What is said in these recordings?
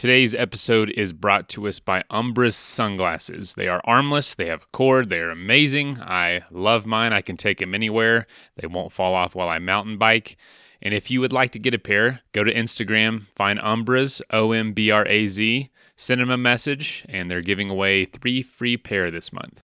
Today's episode is brought to us by Ombraz sunglasses. They are armless, they have a cord, they are amazing. I love mine. I can take them anywhere. They won't fall off while I mountain bike. And if you would like to get a pair, go to Instagram, find Ombraz, O M B R A Z, send them a message, and they're giving away three free pair this month.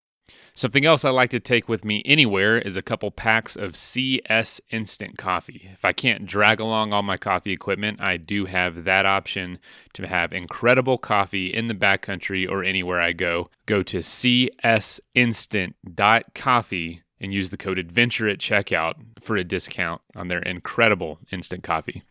Something else I like to take with me anywhere is a couple packs of CS instant coffee. If I can't drag along all my coffee equipment, I do have that option to have incredible coffee in the backcountry or anywhere I go. Go to csinstant.coffee and use the code adventure at checkout for a discount on their incredible instant coffee.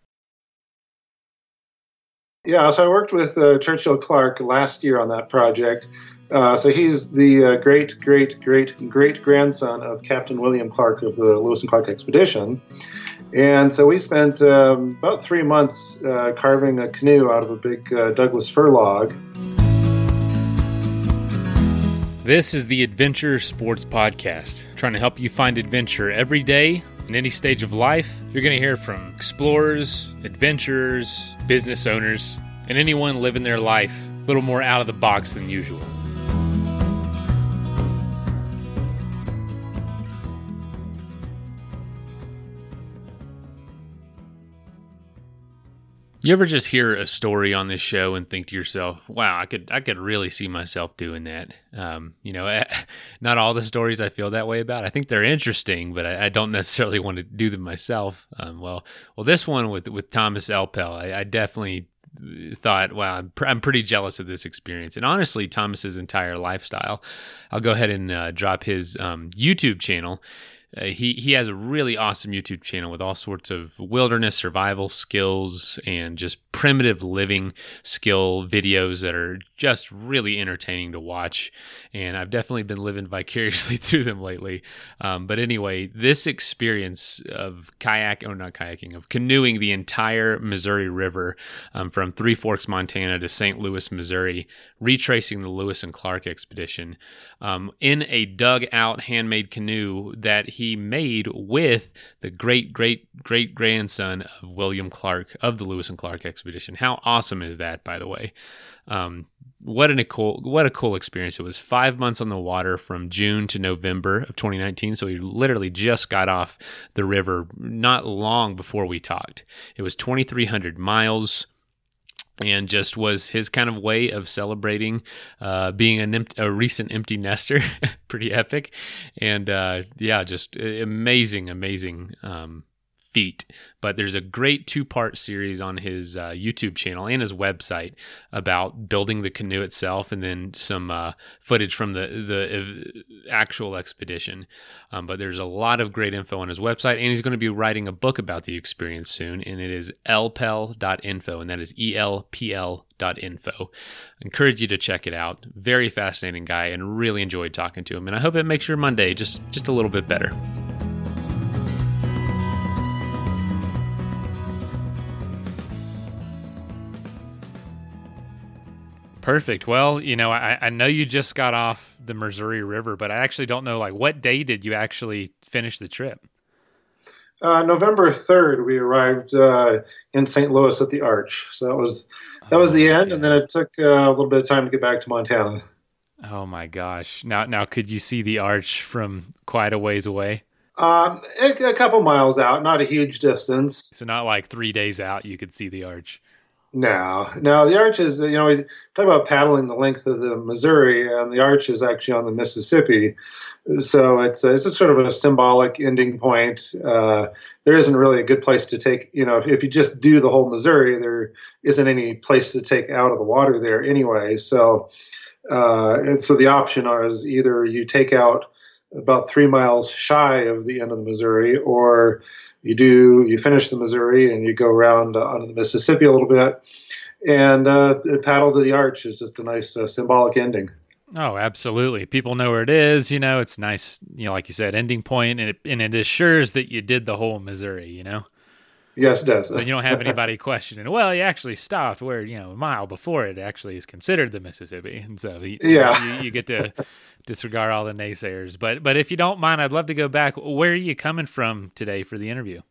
Yeah, so I worked with uh, Churchill Clark last year on that project. Uh, so he's the uh, great, great, great, great grandson of Captain William Clark of the Lewis and Clark expedition. And so we spent um, about three months uh, carving a canoe out of a big uh, Douglas fir log. This is the Adventure Sports Podcast, trying to help you find adventure every day in any stage of life. You're going to hear from explorers, adventurers, business owners, and anyone living their life a little more out of the box than usual. You ever just hear a story on this show and think to yourself, "Wow, I could I could really see myself doing that." Um, you know, not all the stories I feel that way about. I think they're interesting, but I, I don't necessarily want to do them myself. Um, well, well, this one with with Thomas Elpel, I, I definitely thought, wow, I'm, pr- I'm, pretty jealous of this experience. And honestly, Thomas's entire lifestyle. I'll go ahead and uh, drop his um, YouTube channel. Uh, he he has a really awesome YouTube channel with all sorts of wilderness survival skills and just primitive living skill videos that are just really entertaining to watch. And I've definitely been living vicariously through them lately. Um, but anyway, this experience of kayak or not kayaking of canoeing the entire Missouri River um, from Three Forks, Montana to St. Louis, Missouri, retracing the Lewis and Clark expedition um, in a dug out handmade canoe that he he made with the great great great grandson of William Clark of the Lewis and Clark expedition. How awesome is that, by the way? Um, what an cool what a cool experience it was five months on the water from june to november of 2019 so he literally just got off the river not long before we talked it was 2300 miles and just was his kind of way of celebrating uh, being a, a, recent empty nester. Pretty epic, and uh, yeah, just amazing, amazing um, feat. But there's a great two part series on his uh, YouTube channel and his website about building the canoe itself, and then some uh, footage from the the actual expedition. Um, but there's a lot of great info on his website, and he's going to be writing a book about the experience soon, and it is elpel.info, and that is E L P L info. encourage you to check it out. Very fascinating guy and really enjoyed talking to him. And I hope it makes your Monday just just a little bit better. Perfect. Well, you know, I, I know you just got off the Missouri River, but I actually don't know, like, what day did you actually finish the trip? Uh, November third, we arrived uh, in St. Louis at the Arch. So that was that was the oh, end, and then it took uh, a little bit of time to get back to Montana. Oh my gosh! Now, now, could you see the Arch from quite a ways away? Um, a, a couple miles out, not a huge distance. So not like three days out, you could see the Arch. No, no. The arch is, you know, we talk about paddling the length of the Missouri, and the arch is actually on the Mississippi. So it's a, it's a sort of a symbolic ending point. Uh, there isn't really a good place to take, you know, if, if you just do the whole Missouri, there isn't any place to take out of the water there anyway. So, uh, and so the option is either you take out about three miles shy of the end of the Missouri, or you do you finish the Missouri and you go around uh, onto the Mississippi a little bit, and uh, paddle to the arch is just a nice uh, symbolic ending. Oh, absolutely. People know where it is. You know, it's nice. You know, like you said, ending point, and it, and it assures that you did the whole Missouri. You know. Yes, it does. But you don't have anybody questioning. Well, you actually stopped where you know a mile before it actually is considered the Mississippi, and so you, yeah, you, you get to disregard all the naysayers. But but if you don't mind, I'd love to go back. Where are you coming from today for the interview?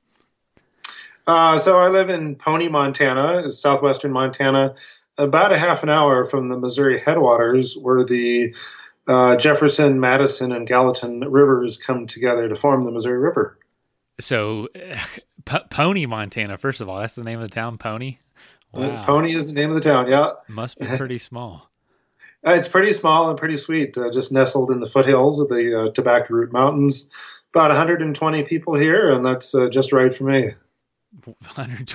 Uh, so I live in Pony, Montana, southwestern Montana. about a half an hour from the Missouri headwaters, where the uh, Jefferson, Madison, and Gallatin rivers come together to form the Missouri River. So, P- Pony, Montana. First of all, that's the name of the town, Pony. Uh, wow. Pony is the name of the town. Yeah, must be pretty small. Uh, it's pretty small and pretty sweet. Uh, just nestled in the foothills of the uh, Tobacco Root Mountains. About 120 people here, and that's uh, just right for me.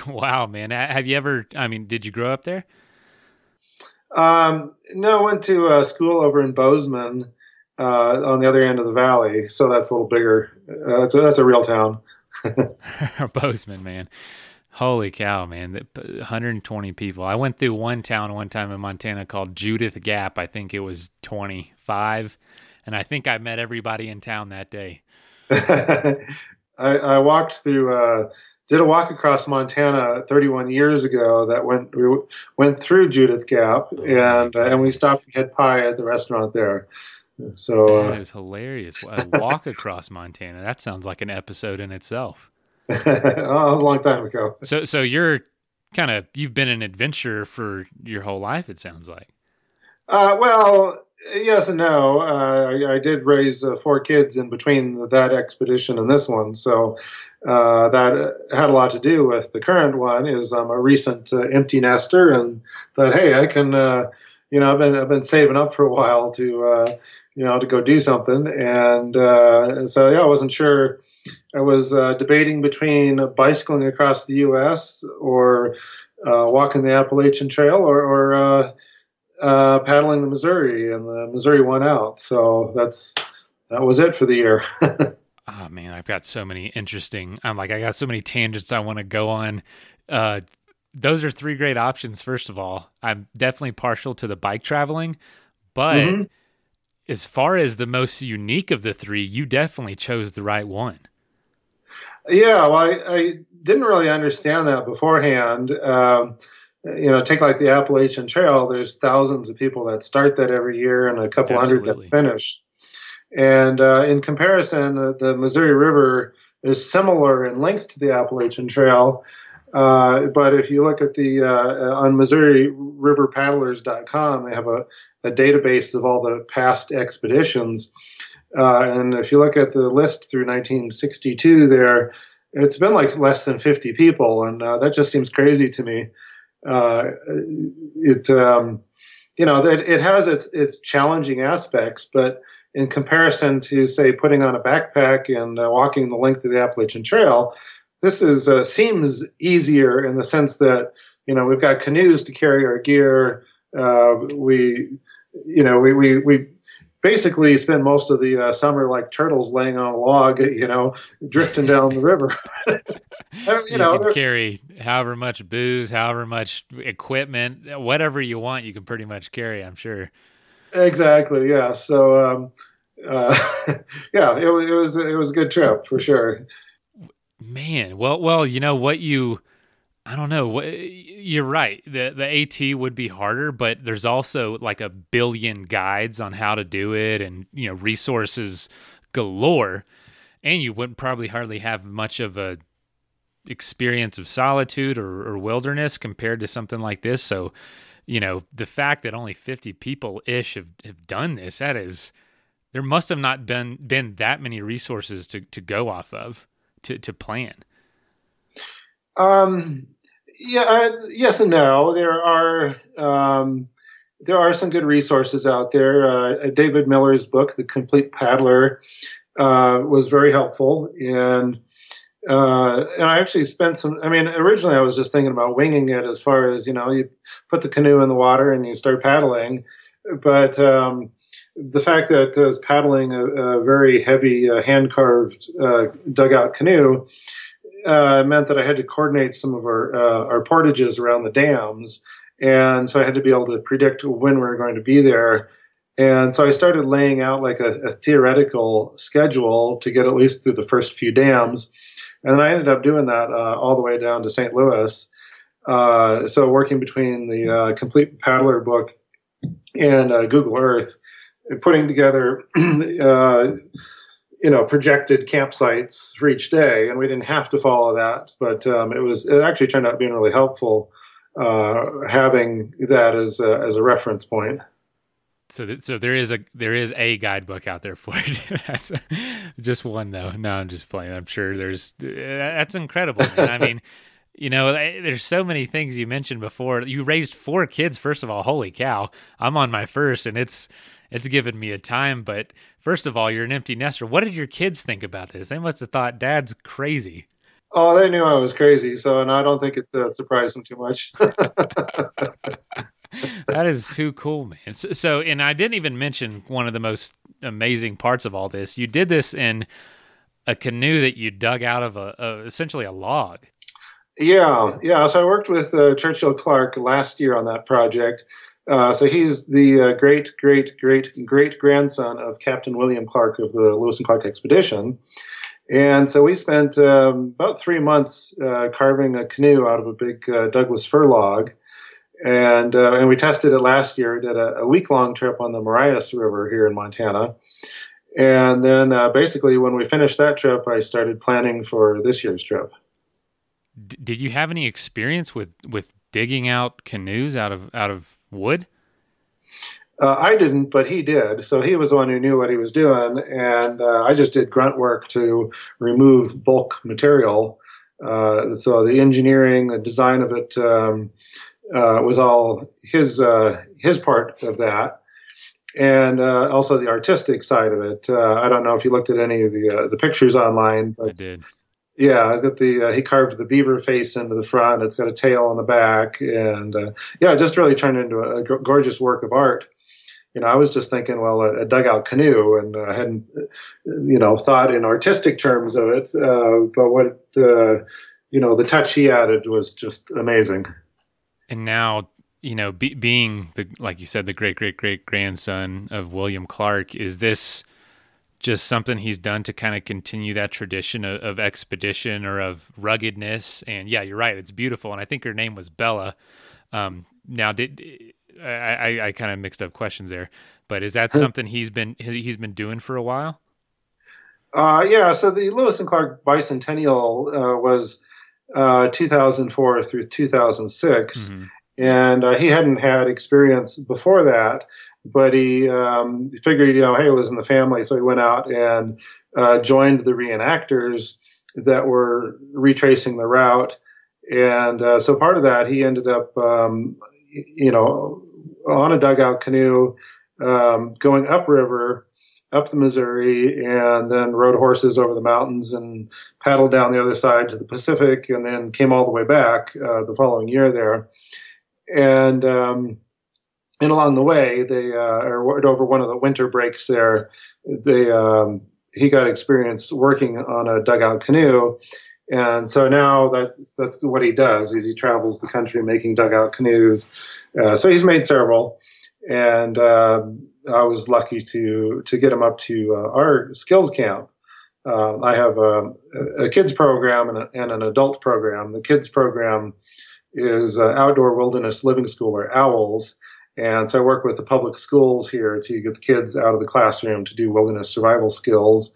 Wow, man! Have you ever? I mean, did you grow up there? Um, no, I went to uh, school over in Bozeman, uh, on the other end of the valley, so that's a little bigger. that's a, that's a real town. Bozeman, man. Holy cow, man. 120 people. I went through one town one time in Montana called Judith Gap. I think it was 25. And I think I met everybody in town that day. I, I, walked through, uh, did a walk across Montana 31 years ago that went, we went through Judith Gap oh and, uh, and we stopped and had pie at the restaurant there. So that uh, is hilarious. A walk across Montana. That sounds like an episode in itself. oh, that was a long time ago. So, so you're kind of you've been an adventurer for your whole life. It sounds like. Uh, well, yes and no. Uh, I, I, did raise uh, four kids in between that expedition and this one, so uh, that had a lot to do with the current one. Is I'm a recent uh, empty nester, and thought, hey, I can, uh, you know, I've been I've been saving up for a while to, you know, to go do something, and so yeah, I wasn't sure I was uh, debating between bicycling across the U.S. or uh, walking the Appalachian Trail or, or uh, uh, paddling the Missouri, and the Missouri won out. So that's that was it for the year. oh man, I've got so many interesting. I'm like I got so many tangents I want to go on. Uh, those are three great options. First of all, I'm definitely partial to the bike traveling, but. Mm-hmm. As far as the most unique of the three, you definitely chose the right one. Yeah, well, I, I didn't really understand that beforehand. Um, you know, take like the Appalachian Trail. There's thousands of people that start that every year, and a couple Absolutely. hundred that finish. And uh, in comparison, uh, the Missouri River is similar in length to the Appalachian Trail. Uh, but if you look at the uh, on MissouriRiverPaddlers.com, they have a, a database of all the past expeditions. Uh, and if you look at the list through 1962, there, it's been like less than 50 people, and uh, that just seems crazy to me. Uh, it, um, you know, it, it has its its challenging aspects, but in comparison to say putting on a backpack and uh, walking the length of the Appalachian Trail, this is uh, seems easier in the sense that you know we've got canoes to carry our gear. Uh, we, you know, we, we, we basically spend most of the uh, summer like turtles laying on a log, you know, drifting down the river. you, you know, can carry however much booze, however much equipment, whatever you want, you can pretty much carry. I'm sure. Exactly. Yeah. So, um, uh, yeah, it, it was it was a good trip for sure. Man, well, well, you know what you I don't know. You're right. The the AT would be harder, but there's also like a billion guides on how to do it and, you know, resources galore. And you wouldn't probably hardly have much of a experience of solitude or, or wilderness compared to something like this. So, you know, the fact that only 50 people ish have, have done this, that is there must have not been been that many resources to, to go off of to, to plan. Um yeah, uh, yes and no. There are um, there are some good resources out there. Uh, David Miller's book, The Complete Paddler, uh, was very helpful, and uh, and I actually spent some. I mean, originally I was just thinking about winging it, as far as you know, you put the canoe in the water and you start paddling, but um, the fact that I was paddling a, a very heavy uh, hand carved uh, dugout canoe uh, meant that I had to coordinate some of our uh, our portages around the dams, and so I had to be able to predict when we were going to be there. And so I started laying out like a, a theoretical schedule to get at least through the first few dams, and then I ended up doing that uh, all the way down to St. Louis. Uh, so working between the uh, Complete Paddler book and uh, Google Earth, putting together you know projected campsites for each day, and we didn't have to follow that, but um, it was it actually turned out being really helpful. uh, having that as a, as a reference point. So, th- so there is a there is a guidebook out there for it. that's a, just one though. No, I'm just playing. I'm sure there's. That's incredible. I mean, you know, there's so many things you mentioned before. You raised four kids. First of all, holy cow! I'm on my first, and it's it's given me a time. But first of all, you're an empty nester. What did your kids think about this? They must have thought Dad's crazy. Oh, they knew I was crazy, so and I don't think it uh, surprised them too much. that is too cool, man. So, so, and I didn't even mention one of the most amazing parts of all this. You did this in a canoe that you dug out of a, a essentially a log. Yeah, yeah. So I worked with uh, Churchill Clark last year on that project. Uh, so he's the uh, great, great, great, great grandson of Captain William Clark of the Lewis and Clark expedition. And so we spent um, about three months uh, carving a canoe out of a big uh, Douglas fir log and uh, and we tested it last year. Did a, a week long trip on the Marias River here in Montana, and then basically when we finished that trip, I started planning for this year's trip. Did you have any experience with with digging out canoes out of out of wood? Uh, I didn't, but he did. So he was the one who knew what he was doing, and uh, I just did grunt work to remove bulk material. Uh, so the engineering, the design of it. Um, uh, was all his uh, his part of that, and uh, also the artistic side of it. Uh, I don't know if you looked at any of the uh, the pictures online. But I did. Yeah, it's got the uh, he carved the beaver face into the front. It's got a tail on the back, and yeah, just really turned into a, a gorgeous work of art you know, I was just thinking, well, a, a dugout canoe, and I uh, hadn't, you know, thought in artistic terms of it. Uh, but what, uh, you know, the touch he added was just amazing and now you know be, being the like you said the great great great grandson of william clark is this just something he's done to kind of continue that tradition of, of, expedition or of ruggedness. And yeah you're right it's beautiful. And i think her name was bella. Um, now did i i, I kind of mixed up questions there but is that something he's been he's been doing for a while? Uh, yeah so the lewis and clark bicentennial uh, was uh, 2004 through 2006. Mm-hmm. And uh, he hadn't had experience before that, but he um, figured, you know, hey, it was in the family. So he went out and uh, joined the reenactors that were retracing the route. And uh, so part of that, he ended up, um, you know, on a dugout canoe um, going upriver up the Missouri and then rode horses over the mountains and paddled down the other side to the Pacific and then came all the way back uh, the following year there. And um, and along the way, they uh, or over one of the winter breaks there, they um, he got experience working on a dugout canoe. And so now that's that's what he does. Is he travels the country making dugout canoes. Uh, so he's made several, and um, I was lucky to to get him up to uh, our skills camp. Uh, I have a, a kids program and, a, and, an adult program. The kids program is uh, Outdoor Wilderness Living School or OWLS. And so I work with the public schools here to get the kids out of the classroom to do wilderness survival skills.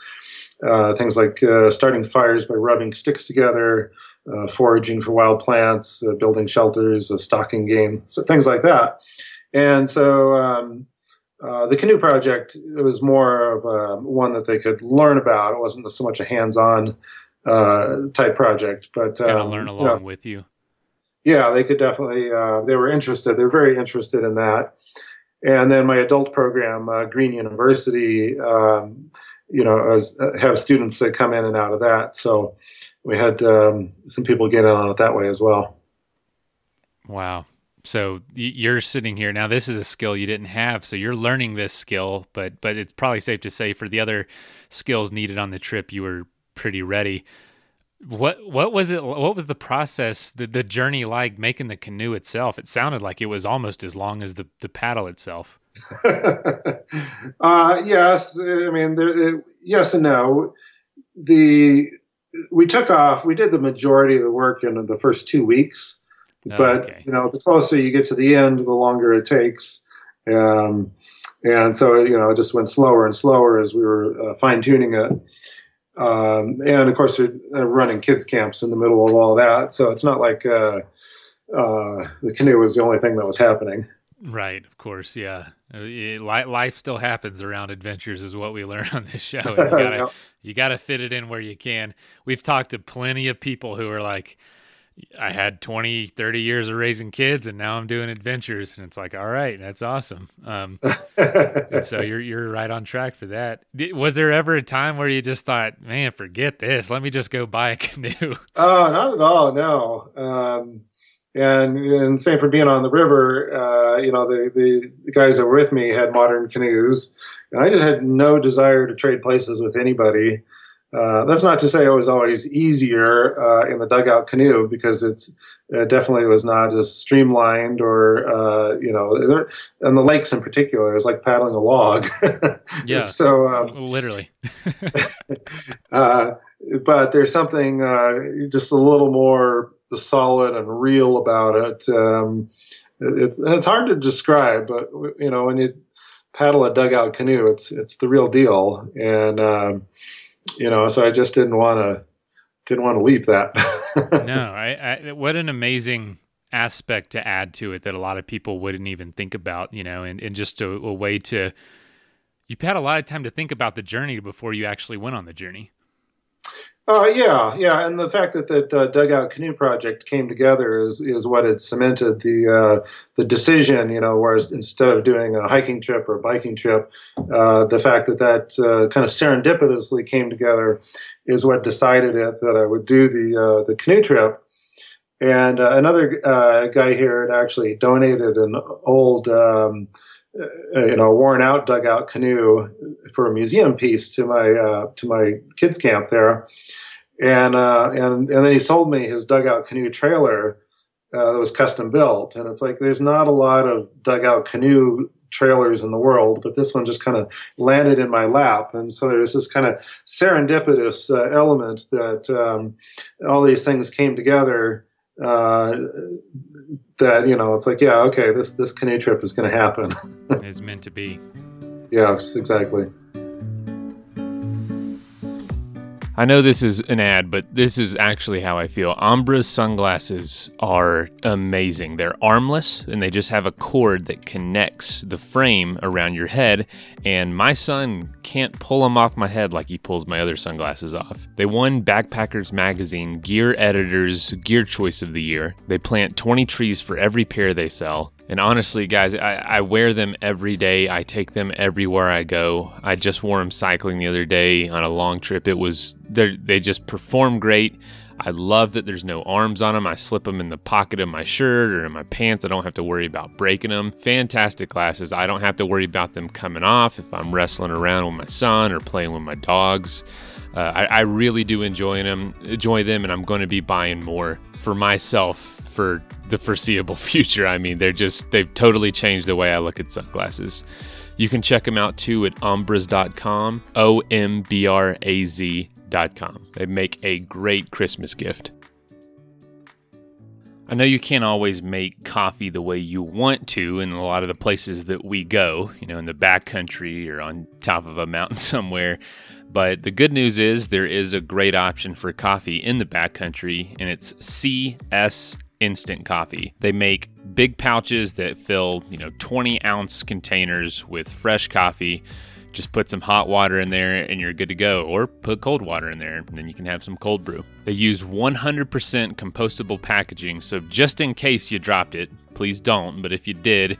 Uh, things like uh, starting fires by rubbing sticks together, uh, foraging for wild plants, uh, building shelters, stalking game, so things like that. And so um, uh, the canoe project it was more of a, one that they could learn about. It wasn't so much a hands-on uh, type project, but kind of um, learn along you know, with you. Yeah, they could definitely. Uh, they were interested. They're very interested in that. And then my adult program, uh, Green University, um, you know, as, uh, have students that come in and out of that. So we had um, some people get in on it that way as well. Wow so you're sitting here now this is a skill you didn't have so you're learning this skill but but it's probably safe to say for the other skills needed on the trip you were pretty ready what what was it what was the process the, the journey like making the canoe itself it sounded like it was almost as long as the, the paddle itself uh, yes i mean there, yes and no the we took off we did the majority of the work in the first two weeks Oh, but okay. you know, the closer you get to the end, the longer it takes. Um, and so you know, it just went slower and slower as we were uh, fine tuning it. Um, and of course, uh, running kids camps in the middle of all that, so it's not like uh, uh, the canoe was the only thing that was happening. Right, of course, yeah. Uh, life still happens around adventures, is what we learn on this show. You gotta, you gotta fit it in where you can. We've talked to plenty of people who are like, I had 20, 30 years of raising kids and now I'm doing adventures. And it's like, all right, that's awesome. Um, and so you're, you're right on track for that. Was there ever a time where you just thought, man, forget this. Let me just go buy a canoe. Oh, not at all. No. Um, and, and same for being on the river. Uh, you know, the, the, the guys that were with me had modern canoes and I just had no desire to trade places with anybody. Uh, that's not to say it was always easier uh, in the dugout canoe because it's it definitely was not as streamlined or uh, you know and the lakes in particular is like paddling a log. yeah. So um, literally. Uh, but there's something uh, just a little more solid and real about it. Um, it's and it's hard to describe, but you know when you paddle a dugout canoe, it's it's the real deal and. Um, you know, so I just didn't want to didn't want to leave that. no, I, I, what an amazing aspect to add to it that a lot of people wouldn't even think about, you know, and, and just a, a way to you've had a lot of time to think about the journey before you actually went on the journey. Uh, yeah, yeah, and the fact that that uh, dugout canoe project came together is is what had cemented the uh, the decision. You know, whereas instead of doing a hiking trip or a biking trip, uh, the fact that that uh, kind of serendipitously came together is what decided it that I would do the uh, the canoe trip. And another guy here had actually donated an old. Um, you know, worn out dugout canoe for a museum piece to my uh, to my kids camp there, and uh, and and then he sold me his dugout canoe trailer uh, that was custom built, and it's like there's not a lot of dugout canoe trailers in the world, but this one just kind of landed in my lap, and so there's this kind of serendipitous uh, element that um, all these things came together uh, that you know it's like yeah okay this this canoe trip is going to happen. It's meant to be. Yes exactly I know this is an ad, but this is actually how I feel. Ombraz sunglasses are amazing. They're armless and they just have a cord that connects the frame around your head. And my son can't pull them off my head like he pulls my other sunglasses off. They won Backpackers Magazine Gear Editor's Gear Choice of the Year. They plant 20 trees for every pair they sell. And honestly, guys, I, I, wear them every day. I take them everywhere I go. I just wore them cycling the other day on a long trip. It was they just perform great. I love that there's no arms on them. I slip them in the pocket of my shirt or in my pants. I don't have to worry about breaking them. Fantastic glasses. I don't have to worry about them coming off if I'm wrestling around with my son or playing with my dogs. Uh, I, I really do enjoy them, enjoy them, and I'm going to be buying more for myself for the foreseeable future. I mean, they're just, they've totally changed the way I look at sunglasses. You can check them out too at ombraz.com, O M B R A Z.com. They make a great Christmas gift. I know you can't always make coffee the way you want to in a lot of the places that we go, you know, in the backcountry or on top of a mountain somewhere. But the good news is there is a great option for coffee in the backcountry, and it's CS instant coffee. They make big pouches that fill, you know, 20 ounce containers with fresh coffee. Just put some hot water in there and you're good to go, or put cold water in there and then you can have some cold brew. They use 100% compostable packaging, so just in case you dropped it, please don't, but if you did,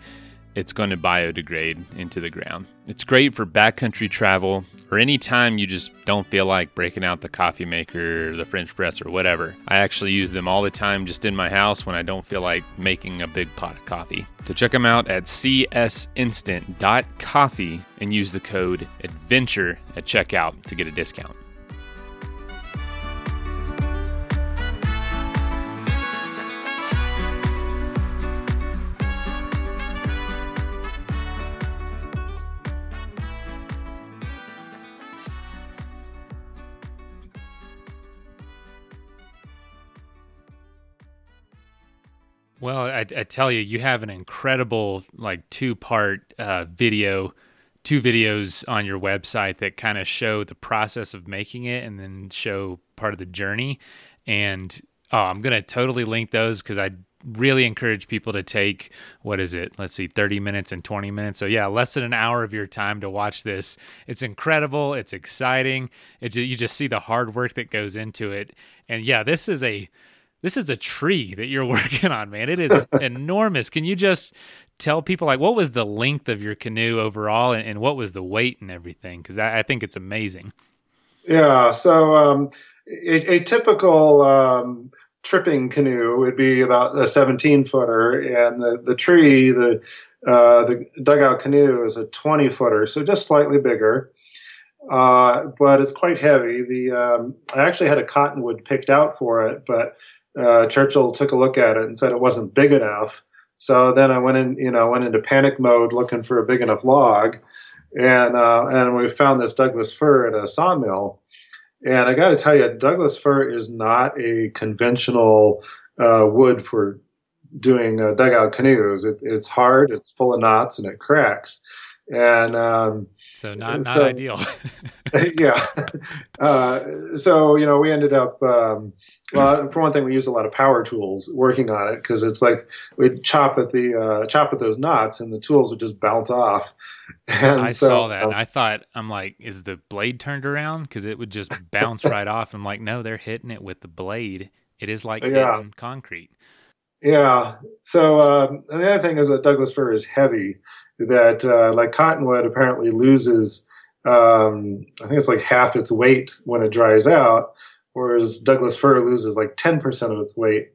it's going to biodegrade into the ground. It's great for backcountry travel or any time you just don't feel like breaking out the coffee maker the French press or whatever. I actually use them all the time just in my house when I don't feel like making a big pot of coffee. So check them out at csinstant.coffee and use the code ADVENTURE at checkout to get a discount. Well, I, I, tell you, you have an incredible like two part uh, video, two videos on your website that kind of show the process of making it and then show part of the journey. And oh, I'm gonna totally link those because I really encourage people to take what is it? Let's see, 30 minutes and 20 minutes. So yeah, less than an hour of your time to watch this. It's incredible. It's exciting. It you just see the hard work that goes into it. And yeah, this is a this is a tree that you're working on, man. It is enormous. Can you just tell people like what was the length of your canoe overall and, and what was the weight and everything? Because I, I, think it's amazing. Yeah. So um, a, a, typical um, tripping canoe would be about a 17 footer, and the the tree, the uh, the dugout canoe is a 20 footer, so just slightly bigger. Uh, but it's quite heavy. The um, I actually had a cottonwood picked out for it, but uh, Churchill took a look at it and said it wasn't big enough. So then I went in, you know, went into panic mode looking for a big enough log, and uh, and we found this Douglas fir at a sawmill. And I got to tell you, Douglas fir is not a conventional uh, wood for doing uh, dugout canoes. It, it's hard, it's full of knots, and it cracks. And um, so not not so, ideal. yeah. Uh, so you know, we ended up. Um, well, for one thing, we used a lot of power tools working on it because it's like we'd chop at the uh, chop at those knots, and the tools would just bounce off. And I so, saw that, um, and I thought, I'm like, is the blade turned around? Because it would just bounce right off. I'm like, no, they're hitting it with the blade. It is like yeah. hitting concrete. Yeah. So um, and the other thing is that Douglas fir is heavy. That uh, like cottonwood apparently loses. Um, I think it's like half its weight when it dries out whereas Douglas fir loses like 10% of its weight.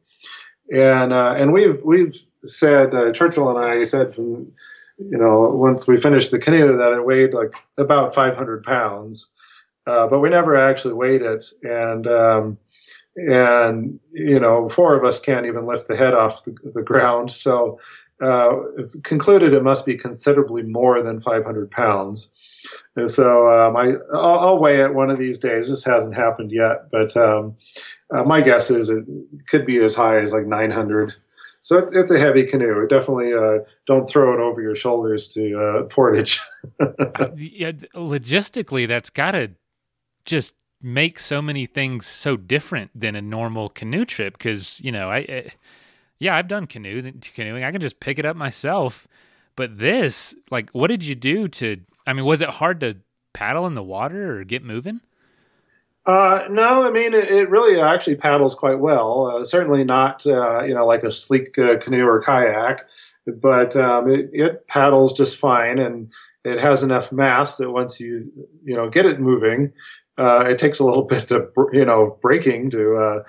And uh, and we've we've said uh, Churchill and I said from you know once we finished the canoe that it weighed like about 500 pounds, uh, but we never actually weighed it. And um, and you know four of us can't even lift the head off the, the ground, so uh, concluded it must be considerably more than 500 pounds. And so um, I, I'll, I'll, weigh it one of these days. This hasn't happened yet, but um, uh, my guess is it could be as high as like 900. So it's, it's a heavy canoe. Definitely uh, don't throw it over your shoulders to uh, Portage. Yeah, logistically, that's got to just make so many things so different than a normal canoe trip. Because you know, I, I yeah, I've done canoe canoeing. I can just pick it up myself. But this, like, what did you do to I mean, was it hard to paddle in the water or get moving? Uh, no, I mean it, it, really actually paddles quite well. Uh, certainly not uh, you know like a sleek uh, canoe or kayak, but um, it, it, paddles just fine, and it has enough mass that once you you know get it moving, uh, it takes a little bit of you know braking to.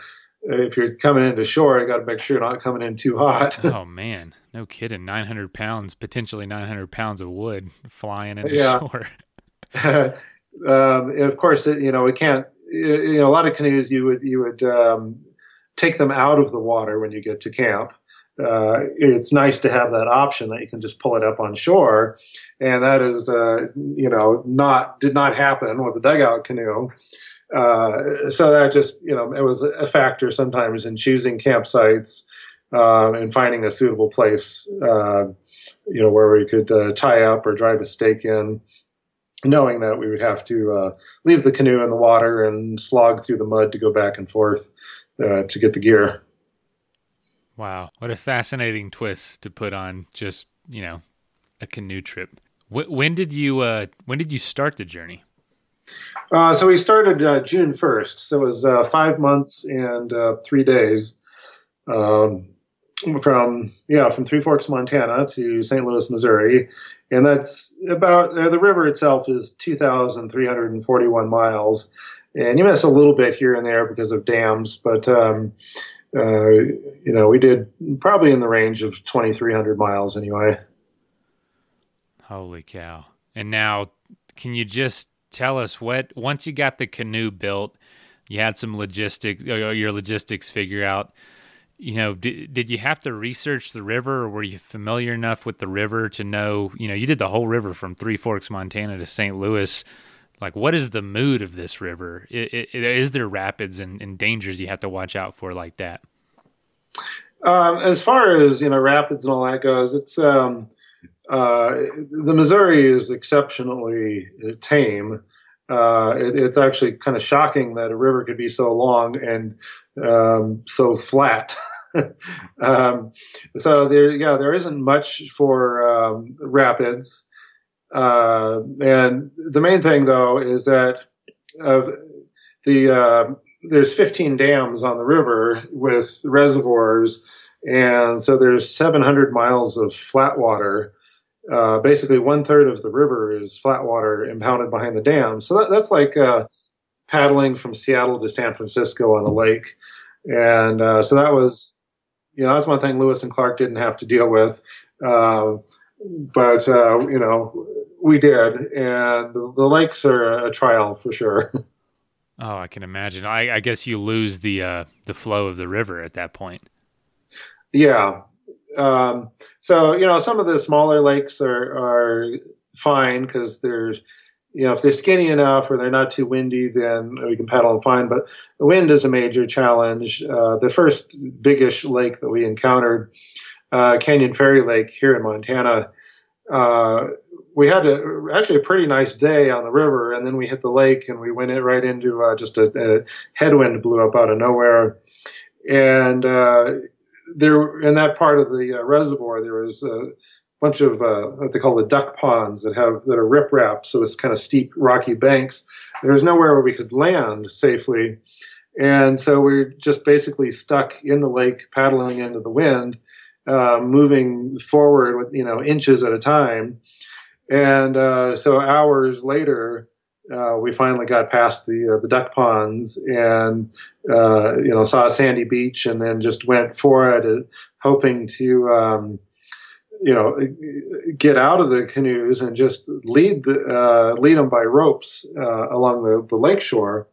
Uh, if you're coming into shore, you got to make sure you're not coming in too hot. oh man, no kidding. 900 pounds, potentially 900 pounds of wood flying into yeah. shore. um, of course, you know, we can't, you know, a lot of canoes you would, you would um, take them out of the water when you get to camp. Uh, it's nice to have that option that you can just pull it up on shore. And that is, uh, you know, not, did not happen with the dugout canoe. Uh, so that just, you know, it was a factor sometimes in choosing campsites uh, and finding a suitable place, uh, you know, where we could uh, tie up or drive a stake in, knowing that we would have to uh, leave the canoe in the water and slog through the mud to go back and forth to get the gear. Wow, what a fascinating twist to put on just you know a canoe trip. when did you when did you start the journey? Uh, so we started uh, June 1st. So it was uh, five months and three days. Um, from yeah from Three Forks, Montana to St. Louis, Missouri, and that's about uh, the river itself is 2,341 miles, and you miss a little bit here and there because of dams, but um, uh, you know we did probably in the range of 2,300 miles anyway. Holy cow! And now, can you just tell us what once you got the canoe built, you had some logistics, your logistics figure out you know, did, did you have to research the river or were you familiar enough with the river to know, you know, you did the whole river from Three Forks, Montana to St. Louis. Like, what is the mood of this river? Is, there rapids and, and, dangers you have to watch out for like that? Um, as far as, you know, rapids and all that goes, it's, um, uh, the Missouri is exceptionally tame. Uh, it, it's actually kind of shocking that a river could be so long and um, so flat. um, so there, yeah, there isn't much for um, rapids. Uh, and the main thing, though, is that the uh, there's 15 dams on the river with reservoirs, and so there's 700 miles of flat water. Uh, basically, one third of the river is flat water impounded behind the dam. So that, that's like uh, paddling from Seattle to San Francisco on a lake, and uh, so that was, you know, that's one thing Lewis and Clark didn't have to deal with. Uh, but uh, you know, we did, and the, the lakes are a trial for sure. Oh, I can imagine. I, I guess you lose the uh, the flow of the river at that point. Yeah. Um, so you know, some of the smaller lakes are are fine because there's you know if they're skinny enough or they're not too windy, then we can paddle them fine. But wind is a major challenge. Uh, the first biggish lake that we encountered, uh, Canyon Ferry Lake here in Montana. Uh, we had a, actually a pretty nice day on the river, and then we hit the lake and we went right into uh, just a, a, headwind blew up out of nowhere, and uh, there in that part of the uh, reservoir there was a bunch of uh, what they call the duck ponds that have that are riprap, so it's kind of steep rocky banks. There was nowhere where we could land safely, and so we we're just basically stuck in the lake paddling into the wind. Uh, moving forward with you know inches at a time, and uh, so hours later, uh, we finally got past the uh, the duck ponds and uh, you know saw a sandy beach and then just went for it, uh, hoping to um, you know get out of the canoes and just lead the, uh, lead them by ropes along the the lake shore.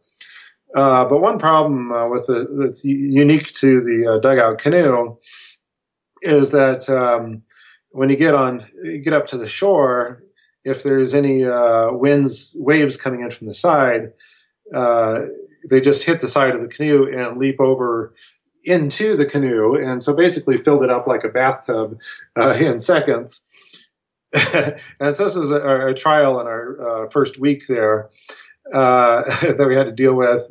but one problem with it that's unique to the dugout canoe is that um, when you get on, you get up to the shore, if there's any uh, winds, waves coming in from the side, uh, they just hit the side of the canoe and leap over into the canoe, and so basically filled it up like a bathtub uh, in seconds. and so this was a, a trial in our uh, first week there uh, that we had to deal with.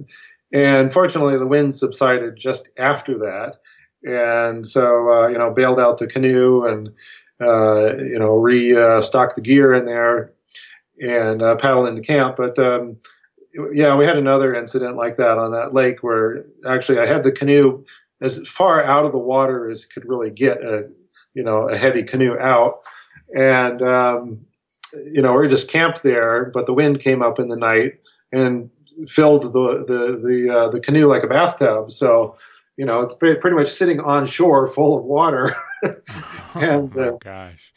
And fortunately, the wind subsided just after that. And so, uh, you know, bailed out the canoe and uh, you know, restock the gear in there and uh, paddle into camp. But um, yeah, we had another incident like that on that lake where actually I had the canoe as far out of the water as could really get a, you know, a heavy canoe out. And, um, you know, we just camped there, but the wind came up in the night and filled the, the, the, uh, the canoe like a bathtub. So, you know, it's pretty much sitting on shore full of water. and oh, uh, gosh.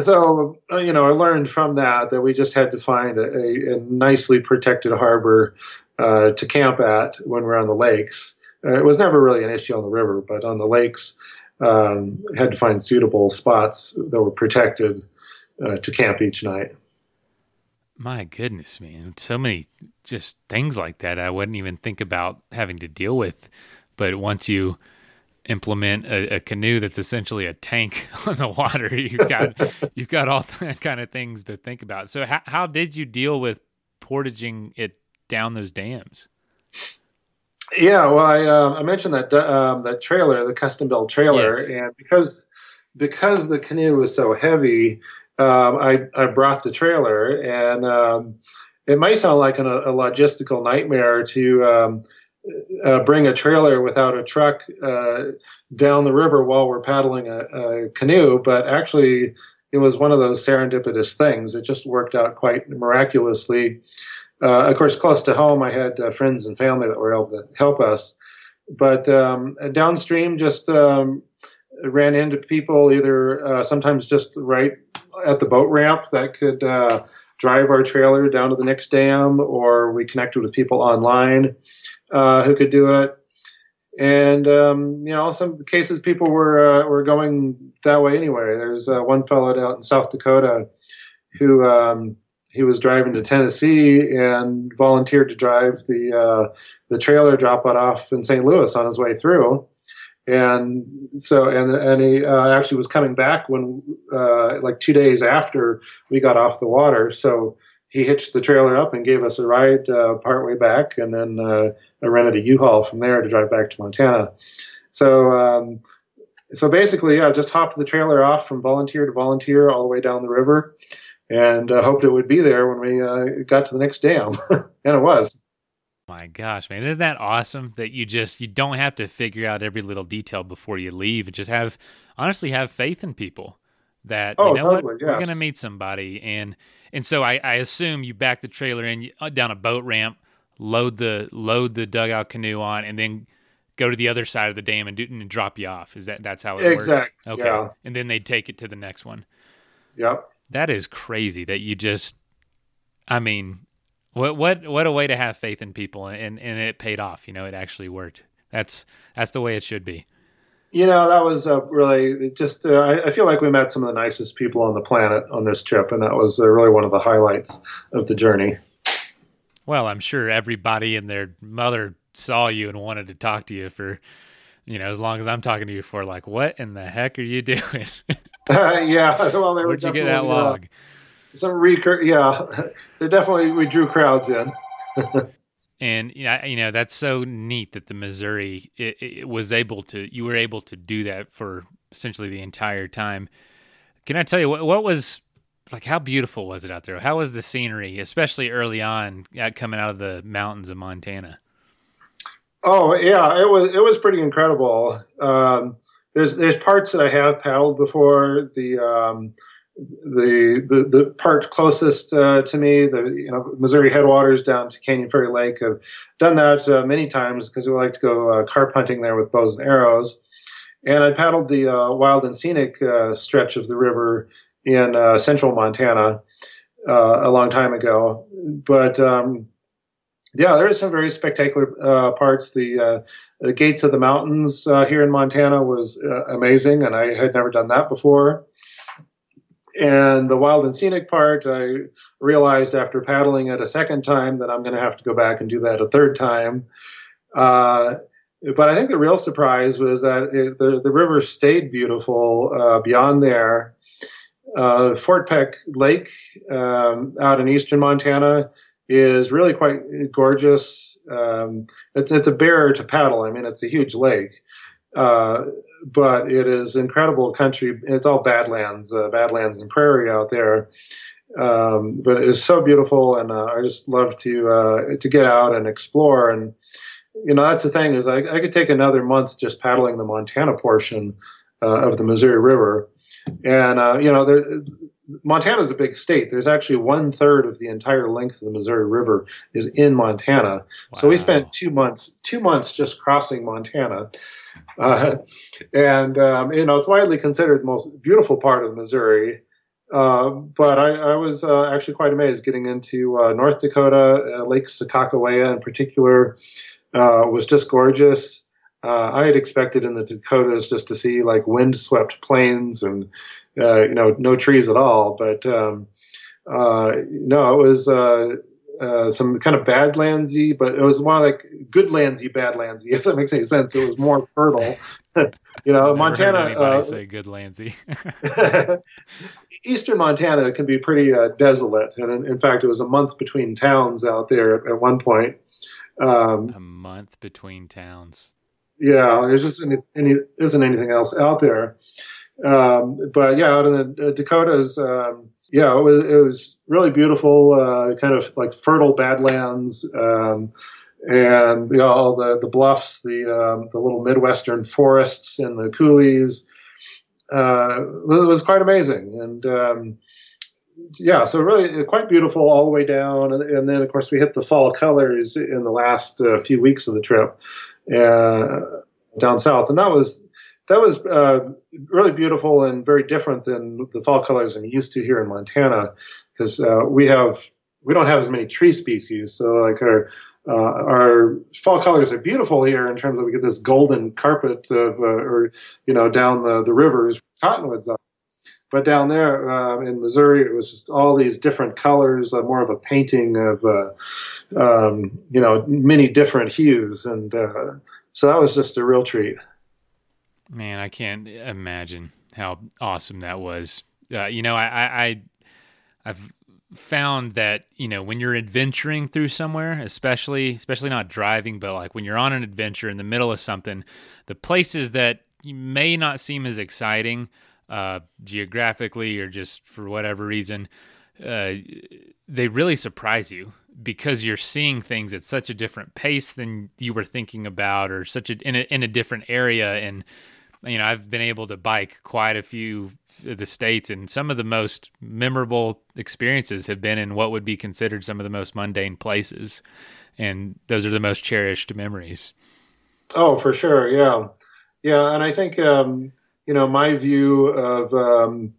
So, uh, you know, I learned from that that we just had to find a, a, a nicely protected harbor uh, to camp at when we're on the lakes. Uh, it was never really an issue on the river, but on the lakes, um, had to find suitable spots that were protected uh, to camp each night. My goodness, man. So many just things like that I wouldn't even think about having to deal with but once you implement a, a, canoe that's essentially a tank on the water, you've got you've got all that kind of things to think about. So how how did you deal with portaging it down those dams? Yeah, well, I, uh, I mentioned that um, that trailer, the custom built trailer, yes. and because because the canoe was so heavy, um, I I brought the trailer, and um, it might sound like an, a logistical nightmare to um, uh, bring a trailer without a truck uh, down the river while we're paddling a, a, canoe, but actually it was one of those serendipitous things. It just worked out quite miraculously. Uh, of course, close to home, I had uh, friends and family that were able to help us. But um, downstream, just um, ran into people either uh, sometimes just right at the boat ramp that could uh, drive our trailer down to the next dam, or we connected with people online uh, who could do it. And um, you know, some cases people were uh, were going that way anyway. There's uh, one fellow out in South Dakota who um, he was driving to Tennessee and volunteered to drive the uh, the trailer drop it off in St. Louis on his way through. And so, and and he uh, actually was coming back when, uh, like two days after we got off the water. So he hitched the trailer up and gave us a ride uh, partway back, and then uh, I rented a U-Haul from there to drive back to Montana. So um, so basically, yeah, just hopped the trailer off from volunteer to volunteer all the way down the river, and uh, hoped it would be there when we uh, got to the next dam, and it was. My gosh, man, isn't that awesome that you just you don't have to figure out every little detail before you leave and just have honestly have faith in people that oh, you know totally, what yes. we're gonna meet somebody and and so I, I assume you back the trailer in uh, down a boat ramp, load the load the dugout canoe on, and then go to the other side of the dam and, do, and drop you off. Is that that's how it exactly? works? Okay, Yeah. and then they take it to the next one. Yep. That is crazy that you just. I mean, what what what a way to have faith in people and and it paid off. You know, it actually worked. That's that's the way it should be. You know, that was uh, really just. Uh, I, I feel like we met some of the nicest people on the planet on this trip, and that was uh, really one of the highlights of the journey. Well, I'm sure everybody and their mother saw you and wanted to talk to you for, you know, as long as I'm talking to you for, like, what in the heck are you doing? yeah. Well, there Where'd you get that uh, log? Some recur. Yeah, they definitely we drew crowds in. And you know, you know that's so neat that the Missouri it, it was able to. You were able to do that for essentially the entire time. Can I tell you what, what was like? How beautiful was it out there? How was the scenery, especially early on, uh, coming out of the mountains of Montana? Oh yeah, it was it was pretty incredible. Um, there's there's parts that I have paddled before. The um, the, the the part closest uh, to me, the you know Missouri headwaters down to Canyon Ferry Lake, have done that uh, many times because we like to go uh, carp hunting there with bows and arrows. And I paddled the uh, wild and scenic uh, stretch of the river in uh, central Montana a long time ago. But um, yeah, there are some very spectacular parts. The, the gates of the mountains here in Montana was amazing, and I had never done that before. And the wild and scenic part, I realized after paddling it a second time that I'm going to have to go back and do that a third time. Uh, but I think the real surprise was that it, the the river stayed beautiful uh, beyond there. Uh, Fort Peck Lake um, out in eastern Montana is really quite gorgeous. Um, it's it's a bear to paddle. I mean, it's a huge lake, uh, but it is incredible country. It's all badlands, uh, badlands and prairie out there. Um, but it is so beautiful, and uh, I just love to uh, to get out and explore. And you know, that's the thing is I, I could take another month just paddling the Montana portion uh, of the Missouri River, and uh, you know, there, Montana is a big state. There's actually one third of the entire length of the Missouri River is in Montana. So we spent two months, two months just crossing Montana, uh, and um, you know it's widely considered the most beautiful part of Missouri. Uh, but I, I was uh, actually quite amazed getting into uh, North Dakota, uh, Lake Sakakawea in particular, was just gorgeous. I had expected in the Dakotas just to see like wind-swept plains and you know no trees at all, but um, no, it was uh, some kind of badlandsy, but it was more like goodlandsy badlandsy, if that makes any sense. It was more fertile. you know, Never Montana. Heard anybody uh, say good. Eastern Montana can be pretty uh, desolate, and in, in fact, it was a month between towns out there at, at one point. Um, a month between towns. yeah, there's just any, any isn't anything else out there. Um, but yeah, out in the uh, Dakotas, um, yeah, it was it was really beautiful, uh, kind of like fertile badlands, um, and you know, all the the bluffs, the um, the little midwestern forests and the coulees. Uh, it was quite amazing, and um, yeah, so really quite beautiful all the way down, and, and then of course we hit the fall colors in the last uh, few weeks of the trip uh, down south, and that was that was uh, really beautiful and very different than the fall colors I'm used to here in Montana, because uh, we have we don't have as many tree species, so like our uh, our fall colors are beautiful here in terms of we get this golden carpet of, uh, or you know down the the rivers cottonwoods are. But down there uh, in Missouri, it was just all these different colors, uh, more of a painting of, um, you know, many different hues, and so that was just a real treat. Man, I can't imagine how awesome that was. Uh, you know, I, I, I, I've found that you know when you're adventuring through somewhere especially especially not driving but like when you're on an adventure in the middle of something the places that may not seem as exciting uh, geographically or just for whatever reason uh, they really surprise you because you're seeing things at such a different pace than you were thinking about or such a in a, in a different area and you know I've been able to bike quite a few of the states and some of the most memorable experiences have been in what would be considered some of the most mundane places. And those are the most cherished memories. Oh for sure. Yeah. Yeah and i think um, you know my view of um,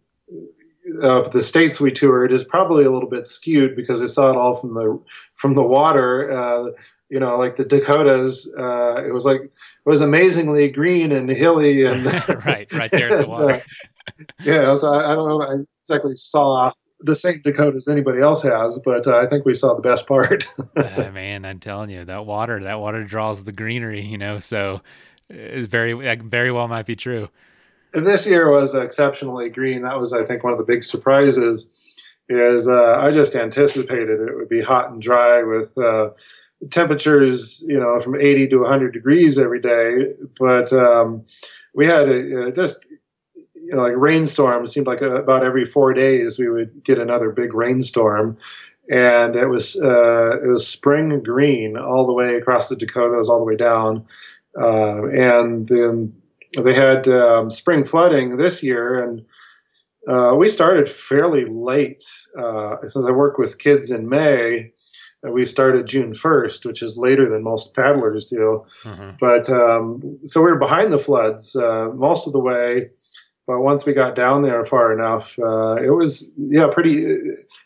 of the states we toured is probably a little bit skewed because i saw it all from the from the water. Uh, you know, like the Dakotas, uh, it was like it was amazingly green and hilly and right, right there at the water. uh, yeah, so I, I, don't know. I exactly saw the same Dakotas anybody else has, but uh, I think we saw the best part. uh, man, I'm telling you, that water, that water draws the greenery, you know. So it's very, very well might be true. And this year was exceptionally green. That was, I think, one of the big surprises. Is uh, I just anticipated it would be hot and dry with uh, temperatures, you know, from 80 to 100 degrees every day. But um, we had a, a just, you know, like rainstorms. It seemed like a, about every four days we would get another big rainstorm, and it was uh, it was spring green all the way across the Dakotas, all the way down, uh, and then they had um, spring flooding this year and. Uh, we started fairly late. Uh, since I work with kids in May, we started June 1st, which is later than most paddlers do. Mm-hmm. But um, so we were behind the floods uh, most of the way. But once we got down there far enough, uh, it was yeah pretty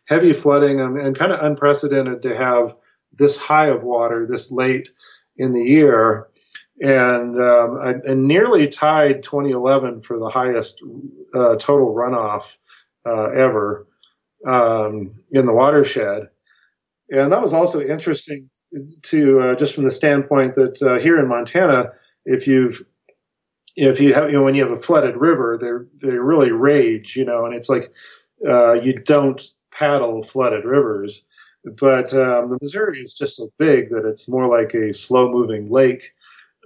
heavy flooding and, and kind of unprecedented to have this high of water this late in the year, and um, I, and nearly tied 2011 for the highest uh, total runoff uh, ever um, in the watershed. And that was also interesting to uh, just from the standpoint that uh, here in Montana, if you've if you have you know when you have a flooded river, they they really rage, you know, and it's like uh, you don't paddle flooded rivers. But um, the Missouri is just so big that it's more like a slow moving lake.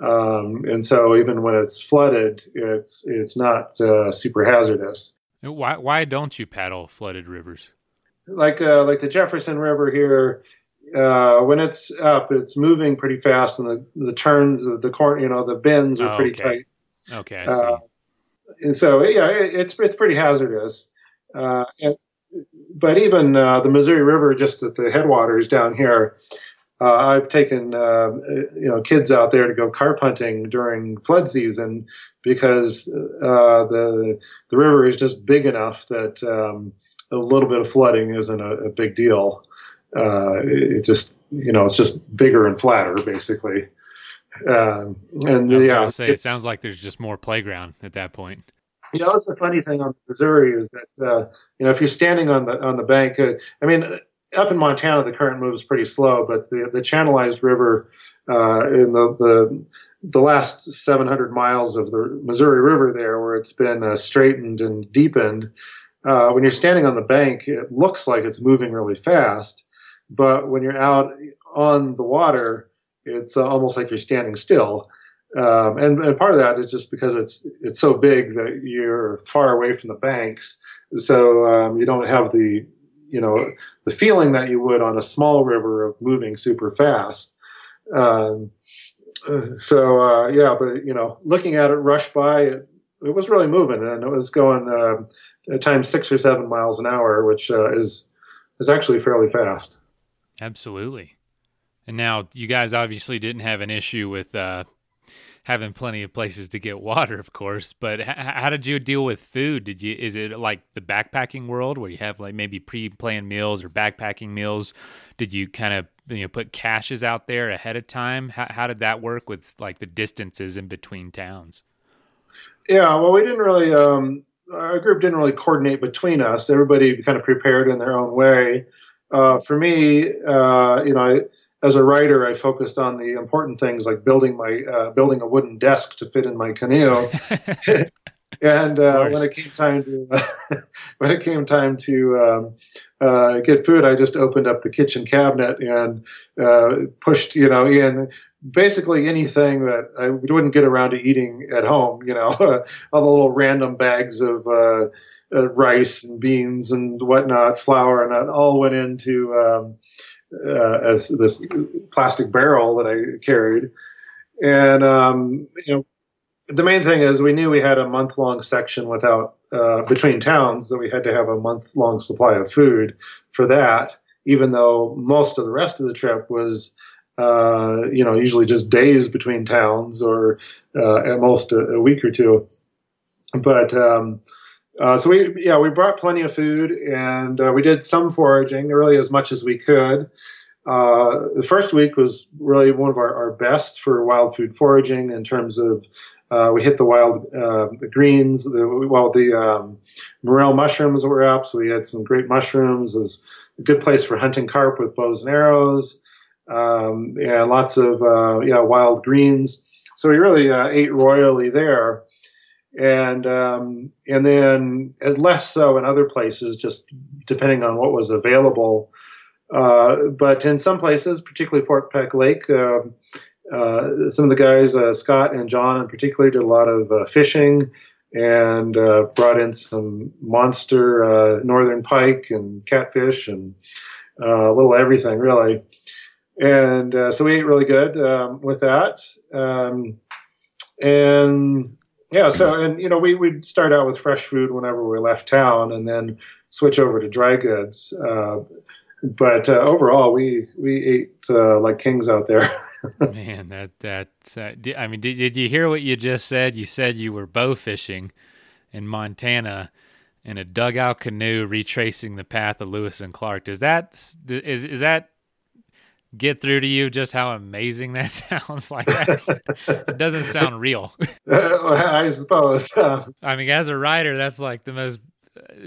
Um, and so even when it's flooded, it's it's not uh, super hazardous. Why why don't you paddle flooded rivers? Like uh, like the Jefferson River here, uh, when it's up, it's moving pretty fast, and the the turns, the, the corn, you know, the bends are oh, pretty okay. tight. Okay, I see. Uh, and so yeah, it, it's it's pretty hazardous. Uh, and, but even uh, the Missouri River, just at the headwaters down here, uh, I've taken you know kids out there to go carp hunting during flood season because the the river is just big enough that um, a little bit of flooding isn't a, a big deal. Uh, it just you know it's just bigger and flatter basically. Um, and yeah, say, it, it, sounds like there's just more playground at that point. Yeah, that's the funny thing on Missouri is that uh, you know if you're standing on the on the bank, uh, I mean, up in Montana the current moves pretty slow, but the the channelized river uh, in the the the last 700 miles of the Missouri River there, where it's been uh, straightened and deepened, uh, when you're standing on the bank, it looks like it's moving really fast, but when you're out on the water, it's uh, almost like you're standing still. Um, and, and, part of that is just because it's it's so big that you're far away from the banks, so um, you don't have the you know the feeling that you would on a small river of moving super fast. Um, uh, so uh, yeah, but you know, looking at it rush by, it, it was really moving, and it was going uh, at times six or seven miles an hour, which uh, is is actually fairly fast. Absolutely. And now you guys obviously didn't have an issue with uh, having plenty of places to get water, of course. But h- how did you deal with food? Did you is it like the backpacking world where you have like maybe pre-planned meals or backpacking meals? Did you kind of you know put caches out there ahead of time? How, how did that work with like the distances in between towns? Yeah, well, we didn't really. Um, our group didn't really coordinate between us. Everybody kind of prepared in their own way. Uh, for me, uh, you know, I, as a writer, I focused on the important things like building my uh, building a wooden desk to fit in my canoe. and uh, when it came time to uh, when it came time to um, uh, get food, I just opened up the kitchen cabinet and uh, pushed, you know, in basically anything that I wouldn't get around to eating at home. You know, all the little random bags of uh, uh, rice and beans and whatnot, flour, and that all went into um, as this plastic barrel that I carried. And um, you know, the main thing is we knew we had a month long section without uh, between towns that we had to have a month long supply of food for that even though most of the rest of the trip was uh, you know usually just days between towns or uh, at most a, a, week or two. But um, uh, so we yeah we brought plenty of food and uh, we did some foraging really as much as we could. Uh, the first week was really one of our, our best for wild food foraging in terms of uh, we hit the wild the greens, the, well the um, morel mushrooms were up, so we had some great mushrooms. It was a good place for hunting carp with bows and arrows, um, and lots of uh, wild greens. So we really uh, ate royally there, and um, and then less so in other places, just depending on what was available. Uh, but in some places, particularly Fort Peck Lake, uh, uh, some of the guys, uh, Scott and John in particular, did a lot of uh, fishing and brought in some monster northern pike and catfish and a little everything, really. And so we ate really good um, with that. Um, and yeah, so and you know we we'd start out with fresh food whenever we left town, and then switch over to dry goods. but overall, we we ate like kings out there. Man, that that uh, I mean, did, did you hear what you just said? You said you were bow fishing in Montana in a dugout canoe, retracing the path of Lewis and Clark. Does that is is that get through to you just how amazing that sounds? Like it doesn't sound real. Uh, I suppose. I mean, as a writer, that's like the most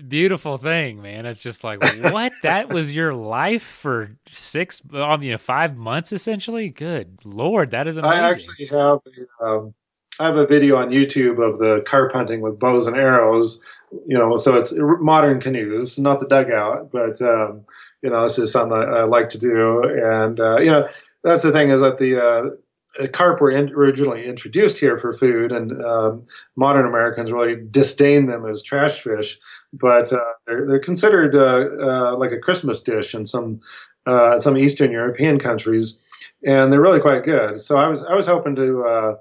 beautiful thing, man. It's just like what that was your life for six, I mean, five months essentially. Good lord, that is amazing. I actually have a, um, I have a video on YouTube of the carp hunting with bows and arrows. You know, so it's modern canoes, not the dugout, but um, you know, this is something I, like to do. And uh, you know, that's the thing is that the uh, carp were in, originally introduced here for food, and um, modern Americans really disdain them as trash fish. But uh, they're, they're considered uh, uh like a Christmas dish in some uh, some Eastern European countries, and they're really quite good. So I was I was hoping to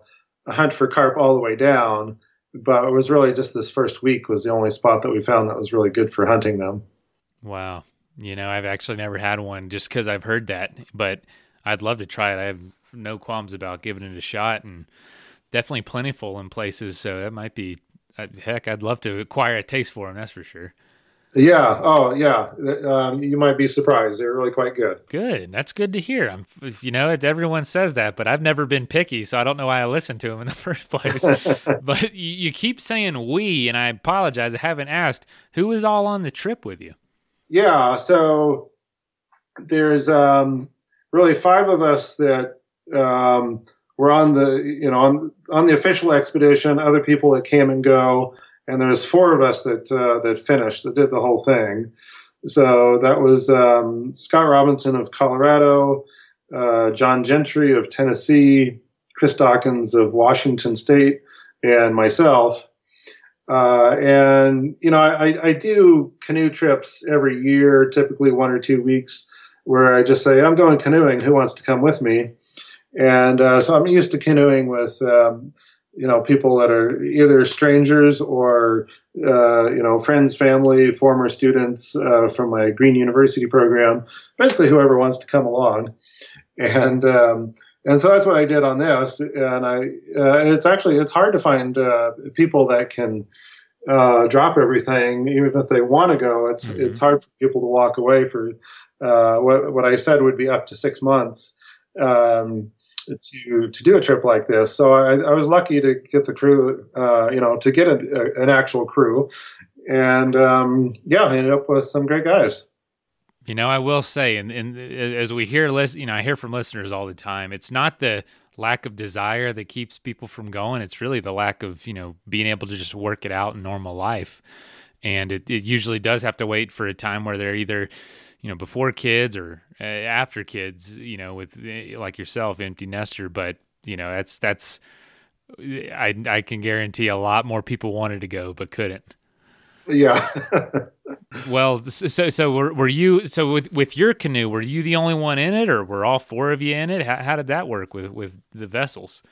hunt for carp all the way down, but it was really just this first week was the only spot that we found that was really good for hunting them. Wow, you know I've actually never had one just because I've heard that, but I'd love to try it. I have no qualms about giving it a shot, and definitely plentiful in places. So that might be uh, heck. I'd love to acquire a taste for them. That's for sure. Yeah. Oh, yeah. Um, you might be surprised. They're really quite good. Good. That's good to hear. I'm, you know, everyone says that, but I've never been picky, so I don't know why I listened to them in the first place. but you, you, keep saying we, and I apologize. I haven't asked who was all on the trip with you. Yeah. So there's um, really five of us that um, we're on the you know on on the official expedition. Other people that came and go, and there's four of us that uh, that finished that did the whole thing. So that was um, Scott Robinson of Colorado, uh, John Gentry of Tennessee, Chris Dawkins of Washington State, and myself. Uh, and you know, I, I do canoe trips every year, typically one or two weeks, where I just say, "I'm going canoeing. Who wants to come with me?" And uh, so I'm used to canoeing with, um, you know, people that are either strangers or, uh, you know, friends, family, former students uh, from my Green University program, basically whoever wants to come along. And, um, and so that's what I did on this. And I, uh, it's actually, it's hard to find uh, people that can, uh, drop everything, even if they want to go. It's mm-hmm. it's hard for people to walk away for uh, what what I said would be up to six months. Um, to to do a trip like this. So I, I was lucky to get the crew, uh, you know, to get a, a, an actual crew, and um, yeah, I ended up with some great guys. You know, I will say, and, and as we hear, list, you know, I hear from listeners all the time. It's not the lack of desire that keeps people from going. It's really the lack of you know being able to just work it out in normal life, and it, it usually does have to wait for a time where they're either you know before kids or uh, after kids. You know, with uh, like yourself, empty nester, but you know that's that's I I can guarantee a lot more people wanted to go but couldn't. Yeah. well, so so were, were you so with with your canoe? Were you the only one in it, or were all four of you in it? How, how did that work with with the vessels?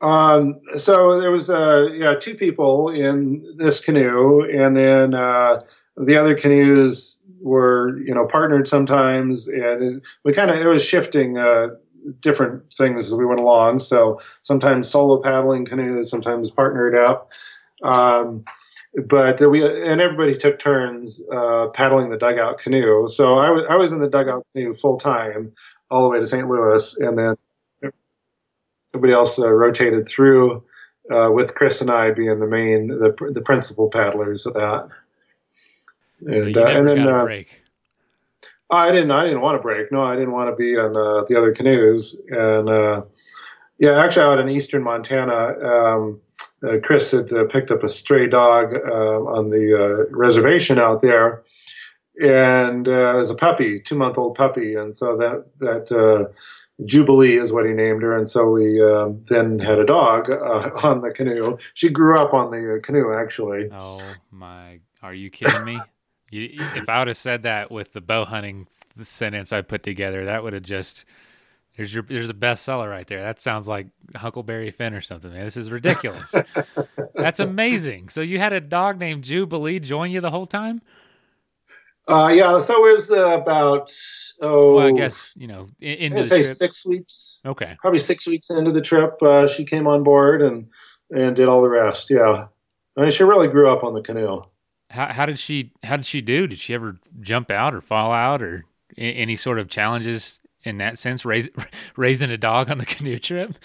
Um, so there was uh, yeah two people in this canoe, and then uh, the other canoes were you know partnered sometimes, and we kind of it was shifting. Uh, different things as we went along. So sometimes solo paddling canoes, sometimes partnered up. Um, but we and everybody took turns uh, paddling the dugout canoe. So I was I was in the dugout canoe full time all the way to St. Louis, and then everybody else uh, rotated through uh, with Chris and I being the main the the principal paddlers of that. And, so and then uh, break. I didn't. I didn't want to break. No, I didn't want to be on uh, the other canoes. And uh, yeah, actually, out in eastern Montana, um, uh, Chris had uh, picked up a stray dog uh, on the uh, reservation out there, and it was a puppy, two month old puppy, and so that that. Jubilee is what he named her, and so we um, then had a dog on the canoe. She grew up on the canoe, actually. Oh my! Are you kidding me? You, if I would have said that with the bow hunting sentence I put together, that would have just there's your there's a bestseller right there. That sounds like Huckleberry Finn or something, man. This is ridiculous. That's amazing. So you had a dog named Jubilee join you the whole time? Uh, yeah. So it was uh, about oh, well, I guess you know, in, say trip. six weeks. Okay, probably six weeks into the trip, uh, she came on board and and did all the rest. Yeah, I mean, she really grew up on the canoe how, how did she how did she do? Did she ever jump out or fall out or any sort of challenges in that sense? Raise, raising a dog on the canoe trip.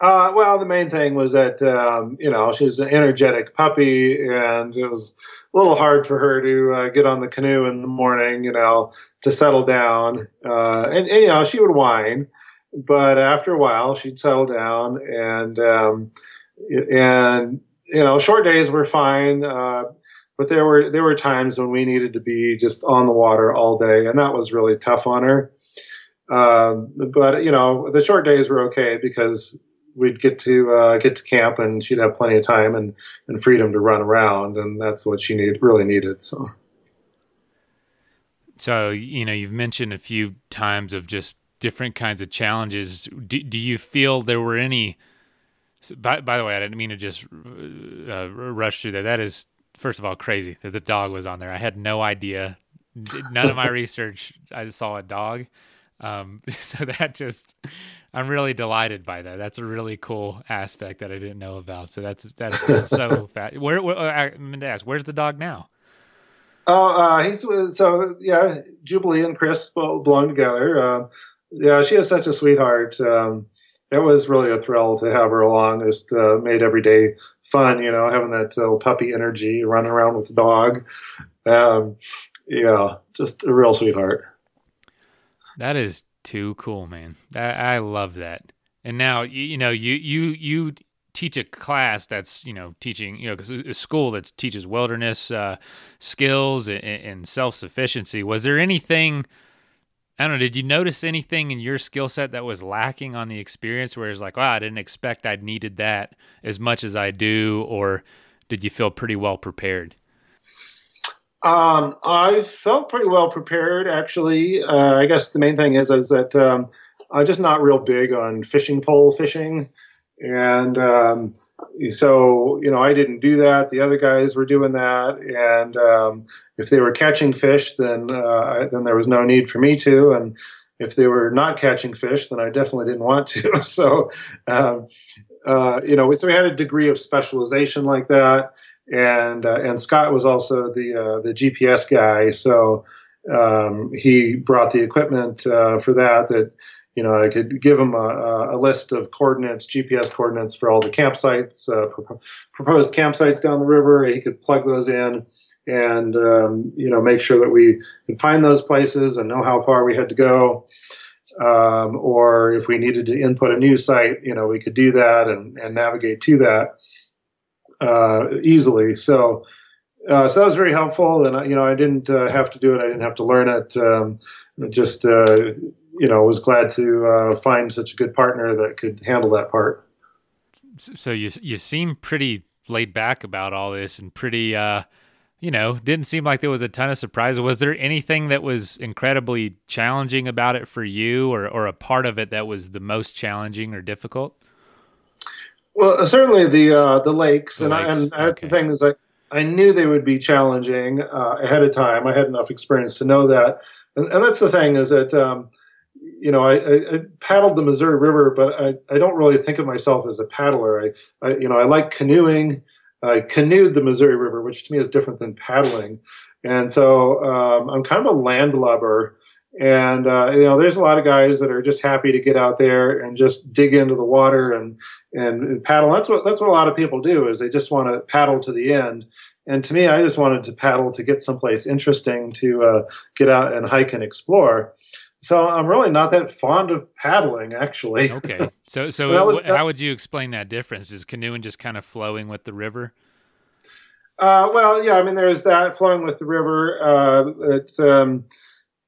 Uh, well, the main thing was that um, you know she's an energetic puppy, and it was a little hard for her to uh, get on the canoe in the morning. You know, to settle down, uh, and, and, you know she would whine, but after a while she'd settle down, and um, and you know short days were fine. Uh, but there were there were times when we needed to be just on the water all day, and that was really tough on her. Um, but you know, the short days were okay because we'd get to uh, get to camp, and she'd have plenty of time and, and freedom to run around, and that's what she needed really needed. So. So you know, you've mentioned a few times of just different kinds of challenges. Do, do you feel there were any? By, by the way, I didn't mean to just uh, rush through that. That is first of all crazy that the dog was on there. I had no idea. None of my research. I saw a dog. Um, so that just, I'm really delighted by that. That's a really cool aspect that I didn't know about. So that's that's so fat. Where, where I'm going to ask, where's the dog now? Oh, uh, he's so yeah. Jubilee and Chris belong together. Uh, yeah, she is such a sweetheart. Um, it was really a thrill to have her along. Just uh, made every day fun, you know, having that little puppy energy, running around with the dog. Um, yeah, just a real sweetheart. That is too cool, man. I, I love that. And now you, you know you you you teach a class that's you know teaching you know because a school that teaches wilderness uh, skills and, and self sufficiency. Was there anything? I don't know. Did you notice anything in your skill set that was lacking on the experience where it's like, wow, I didn't expect I'd needed that as much as I do? Or did you feel pretty well prepared? Um, I felt pretty well prepared, actually. Uh, I guess the main thing is, is that um, I'm just not real big on fishing pole fishing. And um, so you know i didn't do that. The other guys were doing that. And um, if they were catching fish then uh, then there was no need for me to. And if they were not catching fish then i definitely didn't want to. So um, uh, you know so we had a degree of specialization like that and uh, and scott was also the uh, the gps guy so um, he brought the equipment uh, for that that you know, I could give him a, a, list of coordinates, GPS coordinates for all the campsites, uh, pro- proposed campsites down the river. He could plug those in and, um, you know, make sure that we could find those places and know how far we had to go. Um, or if we needed to input a new site, you know, we could do that and, and navigate to that uh, easily. So, uh, so that was very helpful, and you know, I didn't uh, have to do it. I didn't have to learn it. Um, just uh, you know, was glad to uh, find such a good partner that could handle that part. So you you seem pretty laid back about all this, and pretty uh, you know, didn't seem like there was a ton of surprise. Was there anything that was incredibly challenging about it for you, or or a part of it that was the most challenging or difficult? Well, certainly the uh, the lakes, the and, lakes. I, and that's okay. the thing is like I knew they would be challenging uh, ahead of time. I had enough experience to know that, and, and that's the thing is that um, you know I, I, paddled the Missouri River, but I, I don't really think of myself as a paddler. I, I you know I like canoeing. I canoed the Missouri River, which to me is different than paddling, and so um, I'm kind of a landlubber. And uh, you know, there's a lot of guys that are just happy to get out there and just dig into the water and, and and paddle. That's what that's what a lot of people do is they just want to paddle to the end. And to me, I just wanted to paddle to get someplace interesting to uh, get out and hike and explore. So I'm really not that fond of paddling, actually. Okay. So so was, how would you explain that difference? Is canoeing just kind of flowing with the river? Uh, well, yeah. I mean, there's that flowing with the river. Uh, it's um,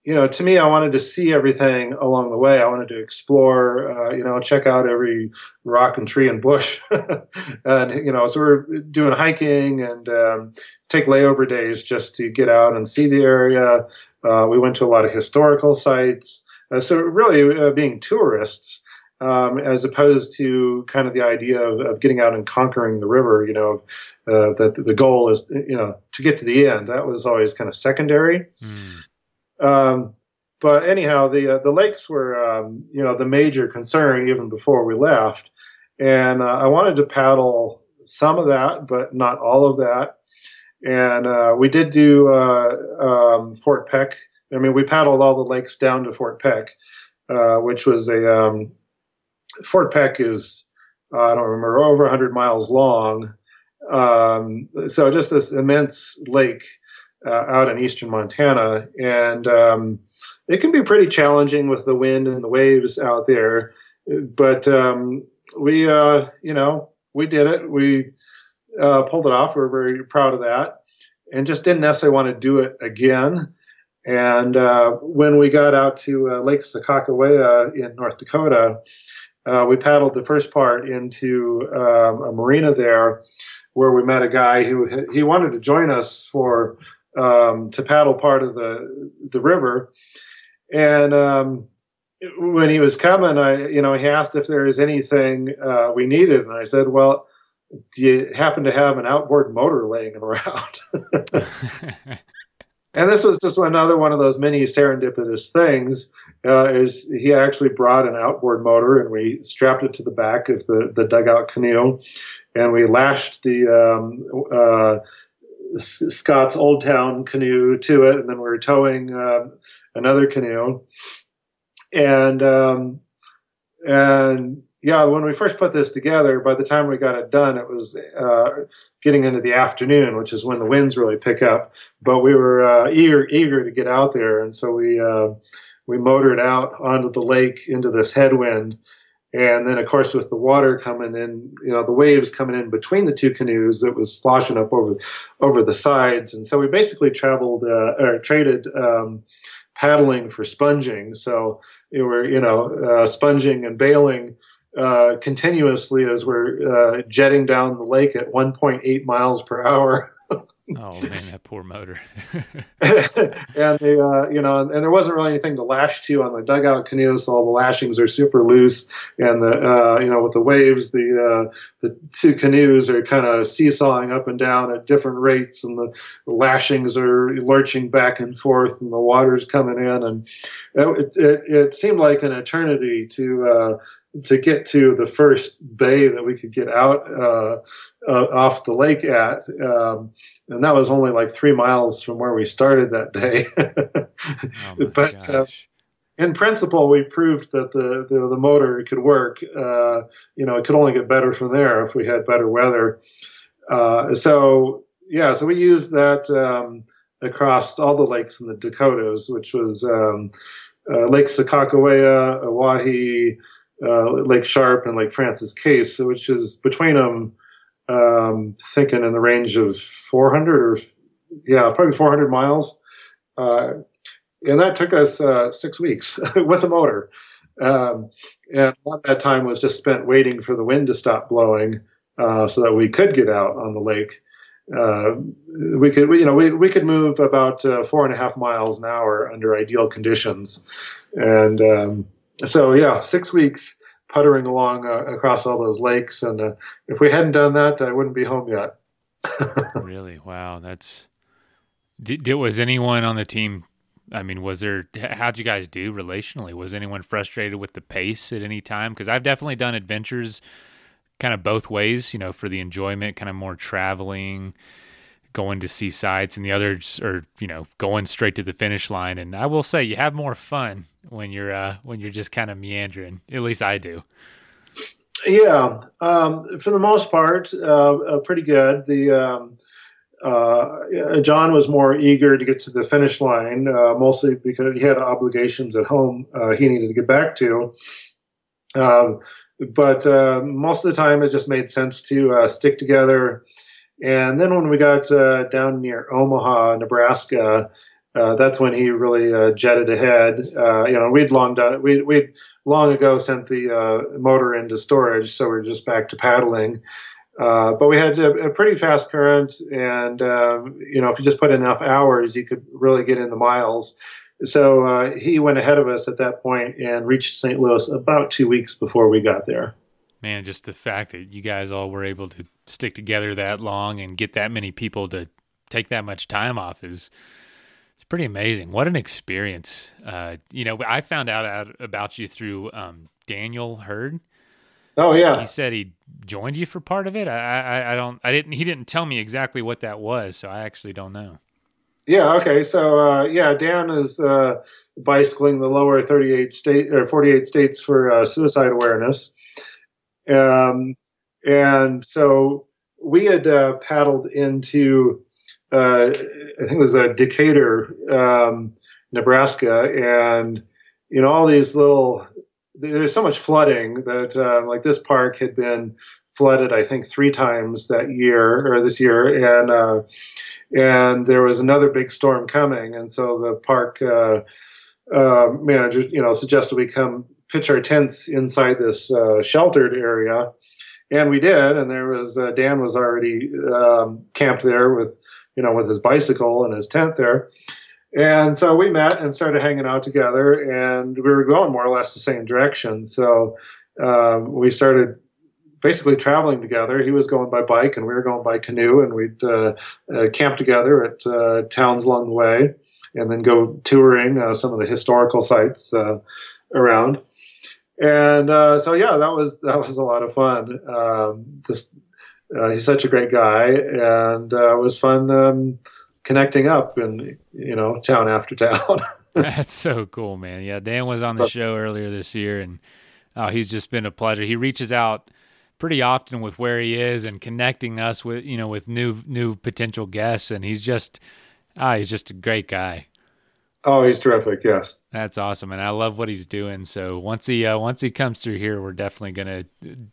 you know, to me, I wanted to see everything along the way. I wanted to explore, uh, you know, check out every rock and tree and bush. and, you know, so we're doing hiking and um, take layover days just to get out and see the area. Uh, we went to a lot of historical sites. Uh, so, really, uh, being tourists. Um, as opposed to kind of the idea of, of, getting out and conquering the river, you know, uh, that the goal is, you know, to get to the end. That was always kind of secondary. Mm. Um, but anyhow, the uh, the lakes were um, you know the major concern even before we left, and uh, I wanted to paddle some of that, but not all of that. And uh, we did do uh, um, Fort Peck. I mean, we paddled all the lakes down to Fort Peck, uh, which was a um, Fort Peck is I don't remember over 100 miles long. Um, so just this immense lake uh, out in eastern Montana, and um, it can be pretty challenging with the wind and the waves out there. But um, we, uh, you know, we did it. We uh, pulled it off. We're very proud of that, and just didn't necessarily want to do it again. And uh, when we got out to uh, Lake Sakakawea in North Dakota, uh, we paddled the first part into um, a marina there, where we met a guy who he wanted to join us for um, to paddle part of the the river. And um, when he was coming, I you know he asked if there was anything uh, we needed, and I said, "Well, do you happen to have an outboard motor laying around?" and this was just another one of those many serendipitous things. Uh, is he actually brought an outboard motor, and we strapped it to the back of the the dugout canoe, and we lashed the um, uh, Scott's Old Town canoe to it, and then we were towing uh, another canoe. And um, and yeah, when we first put this together, by the time we got it done, it was uh, getting into the afternoon, which is when the winds really pick up. But we were uh, eager eager to get out there, and so we uh, we motored out onto the lake into this headwind and then, of course, with the water coming in, you know, the waves coming in between the two canoes, it was sloshing up over over the sides. And so we basically traveled uh, or traded um, paddling for sponging. So we were, you know, uh, sponging and bailing uh, continuously as we're uh, jetting down the lake at 1.8 miles per hour. oh man, that poor motor. and the uh, you know, and, there wasn't really anything to lash to on the dugout canoe, so all the lashings are super loose, and the uh, you know with the waves, the uh, the two canoes are kind of seesawing up and down at different rates, and the, the, lashings are lurching back and forth, and the water's coming in, and it it, it seemed like an eternity to uh, to get to the first bay that we could get out uh, uh, off the lake at, um, and that was only like three miles from where we started that day. oh but uh, in principle, we proved that the the, the motor could work. Uh, you know, it could only get better from there if we had better weather. Uh, so yeah, so we used that um, across all the lakes in the Dakotas, which was. Um, uh, Lake Sakakawea, Oahe, uh, Lake Sharpe, and Lake Francis Case, which is between them, um, thinking in the range of 400 or yeah, probably 400 miles. Uh, and that took us uh, six weeks with a motor. Um, and a lot of that time was just spent waiting for the wind to stop blowing uh, so that we could get out on the lake. Uh, we could, you know, we, we could move about uh, four and a half miles an hour under ideal conditions. And um, so, yeah, six weeks puttering along uh, across all those lakes. And uh, if we hadn't done that, I wouldn't be home yet. really? Wow. That's, did, did, was anyone on the team I mean, was there? How'd you guys do relationally? Was anyone frustrated with the pace at any time? Because I've definitely done adventures, kind of both ways. You know, for the enjoyment, kind of more traveling, going to see sights, and the others are you know going straight to the finish line. And I will say, you have more fun when you're uh, when you're just kind of meandering. At least I do. Yeah, um, for the most part, uh, uh, pretty good. The um, uh, John was more eager to get to the finish line, uh, mostly because he had obligations at home uh, he needed to get back to. Um, but uh, most of the time, it just made sense to uh, stick together. And then when we got uh, down near Omaha, Nebraska, that's when he really jetted ahead. you know, we'd long done we we'd long ago sent the motor into storage, so we we're just back to paddling. Uh, but we had a, a, pretty fast current, and um, you know, if you just put enough hours, you could really get in the miles. So uh, he went ahead of us at that point and reached St. Louis about two weeks before we got there. Man, just the fact that you guys all were able to stick together that long and get that many people to take that much time off is it's pretty amazing. What an experience! Uh, you know, I found out about you through um, Daniel Hurd. Oh yeah. He said he joined you for part of it. I, I, I don't I didn't he didn't tell me exactly what that was, so I actually don't know. Yeah. Okay. So uh, yeah, Dan is uh, bicycling the lower 38 state or 48 states for uh, suicide awareness, um, and so we had uh, paddled into uh, I think it was a Decatur, um, Nebraska, and you know all these little there's so much flooding that uh, like this park had been flooded I think three times that year or this year. And uh, and there was another big storm coming. And so the park uh, uh manager you know suggested we come pitch our tents inside this uh, sheltered area and we did and there was uh, Dan was already um, camped there with you know with his bicycle and his tent there and so we met and started hanging out together, and we were going more or less the same direction. So um, we started basically traveling together. He was going by bike, and we were going by canoe, and we'd uh, uh, camp together at uh, towns along the way, and then go touring uh, some of the historical sites uh, around. And uh, so, yeah, that was that was a lot of fun. Um, just he's such a great guy, and it was fun. Um, connecting up in you know town after town. That's so cool, man. Yeah, Dan was on the show earlier this year, and oh, he's just been a pleasure. He reaches out pretty often with where he is and connecting us with you know with new new potential guests, and he's just ah, he's just a great guy. Oh, he's terrific. Yes, that's awesome, and I love what he's doing. So once he uh, once he comes through here, we're definitely gonna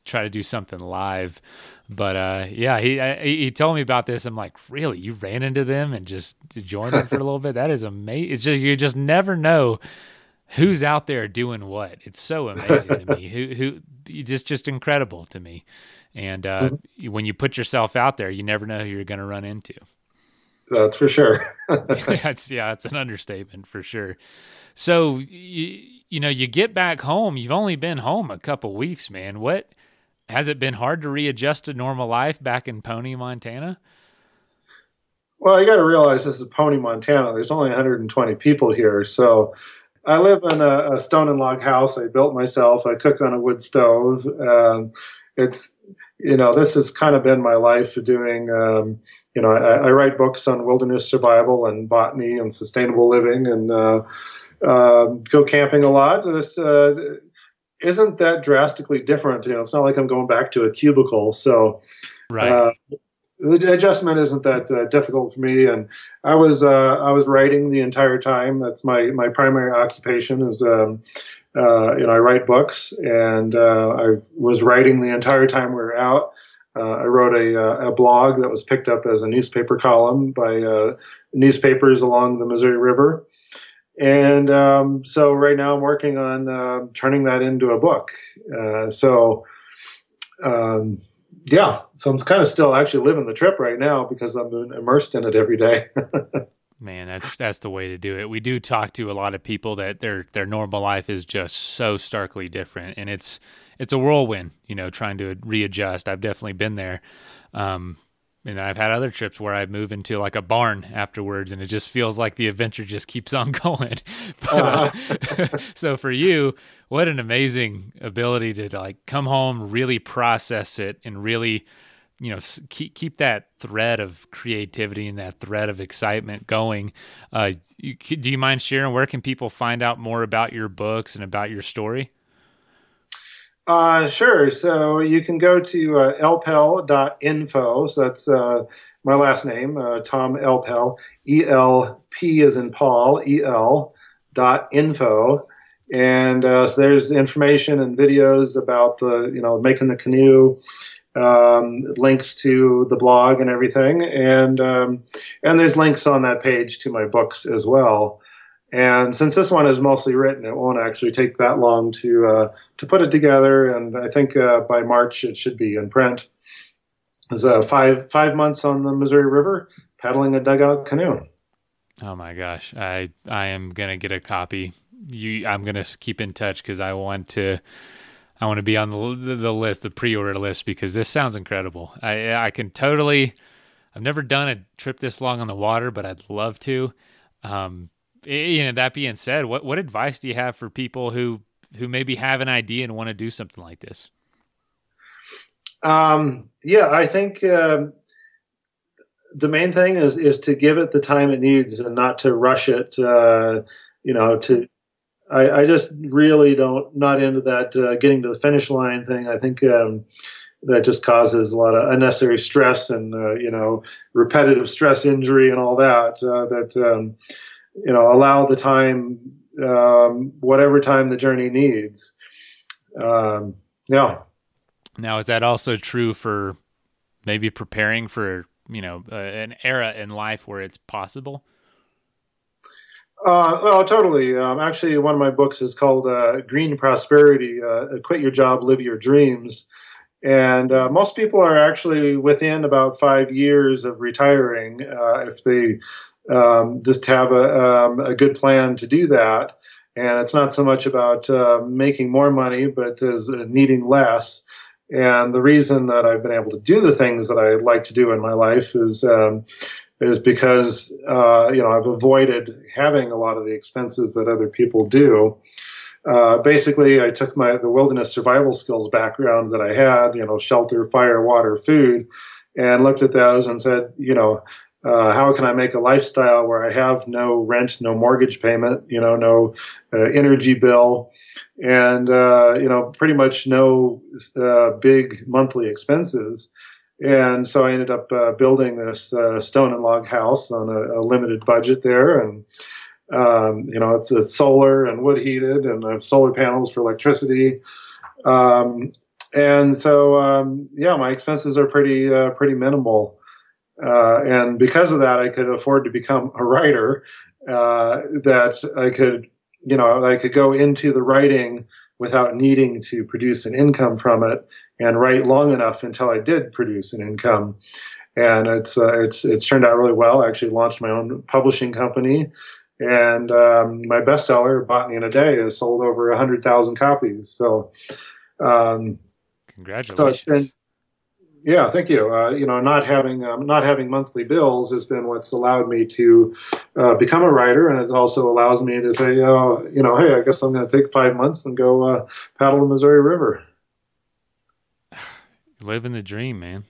try to do something live. But uh, yeah, he he told me about this. I'm like, really? You ran into them and just joined them for a little bit? That is amazing. It's just you just never know who's out there doing what. It's so amazing to me. Who who just just incredible to me. And uh, mm-hmm. when you put yourself out there, you never know who you're going to run into. That's for sure. that's yeah, it's an understatement for sure. So you, you know, you get back home. You've only been home a couple weeks, man. What has it been hard to readjust to normal life back in Pony, Montana? Well, you got to realize this is Pony, Montana. There's only 120 people here, so I live in a, a stone and log house. I built myself. I cook on a wood stove. Um, it's you know this has kind of been my life doing um, you know I, I, write books on wilderness survival and botany and sustainable living and uh, uh, go camping a lot. This uh, isn't that drastically different you know it's not like i'm going back to a cubicle so right. uh, the adjustment isn't that uh, difficult for me. And I was uh, I was writing the entire time. That's my my primary occupation is. Um, uh, you know, I write books, and uh, I was writing the entire time we were out. Uh, I wrote a, uh, a, blog that was picked up as a newspaper column by newspapers along the Missouri River. And um, so right now I'm working on turning that into a book. so um, yeah, so I'm kind of still actually living the trip right now because I'm immersed in it every day. Man, that's that's the way to do it. We do talk to a lot of people that their their normal life is just so starkly different, and it's it's a whirlwind. You know, trying to readjust. I've definitely been there. Um, and I've had other trips where I move into like a barn afterwards, and it just feels like the adventure just keeps on going. but, uh-huh. so for you, what an amazing ability to like come home, really process it, and really, you know, keep keep that thread of creativity and that thread of excitement going. Uh, you, do you mind sharing where can people find out more about your books and about your story? Uh, sure. So you can go to uh, elpel.info. So that's uh, my last name, uh, Tom Elpel. E L P is in Paul, E L dot info. And uh, so there's information and videos about the, you know, making the canoe, um, links to the blog and everything. And, um, and there's links on that page to my books as well. And since this one is mostly written, it won't actually take that long to uh, to put it together. And I think uh, by March it should be in print. It's uh, five five months on the Missouri River paddling a dugout canoe. Oh my gosh, I I am gonna get a copy. You, I'm gonna keep in touch because I want to. I want to be on the the list, the pre-order list, because this sounds incredible. I I can totally. I've never done a trip this long on the water, but I'd love to. Um, you know, that being said, what what advice do you have for people who who maybe have an idea and want to do something like this? Um, yeah, I think uh, the main thing is is to give it the time it needs and not to rush it. Uh, you know, to I, I, just really don't not into that uh, getting to the finish line thing. I think um, that just causes a lot of unnecessary stress and uh, you know repetitive stress injury and all that. Uh, that um, you know, allow the time, um, whatever time the journey needs. Um, yeah. Now, is that also true for maybe preparing for, you know, uh, an era in life where it's possible? Uh, well, totally. Um, actually, one of my books is called uh, Green Prosperity uh, Quit Your Job, Live Your Dreams. And uh, most people are actually within about five years of retiring uh, if they um, just have a, um, a good plan to do that. And it's not so much about uh, making more money, but as uh, needing less. And the reason that I've been able to do the things that I like to do in my life is um, is because uh, you know I've avoided having a lot of the expenses that other people do. Uh, basically, I took my the wilderness survival skills background that I had, you know, shelter, fire, water, food, and looked at those and said, you know, uh, how can I make a lifestyle where I have no rent, no mortgage payment, you know, no uh, energy bill, and uh, you know, pretty much no uh, big monthly expenses. And so I ended up uh, building this uh, stone and log house on a, a limited budget there, and um, you know, it's solar and wood heated, and I have solar panels for electricity. Um, and so, um, yeah, my expenses are pretty pretty minimal. Uh, and because of that, I could afford to become a writer. Uh, that I could, you know, I could go into the writing without needing to produce an income from it, and write long enough until I did produce an income. And it's uh, it's it's turned out really well. I actually launched my own publishing company, and um, my bestseller, Botany in a Day, has sold over hundred thousand copies. So, um, congratulations! So it's been yeah, thank you. Uh, you know, not having um, not having monthly bills has been what's allowed me to uh, become a writer, and it also allows me to say, uh, you know, hey, I guess I'm going to take five months and go uh, paddle the Missouri River. Living the dream, man.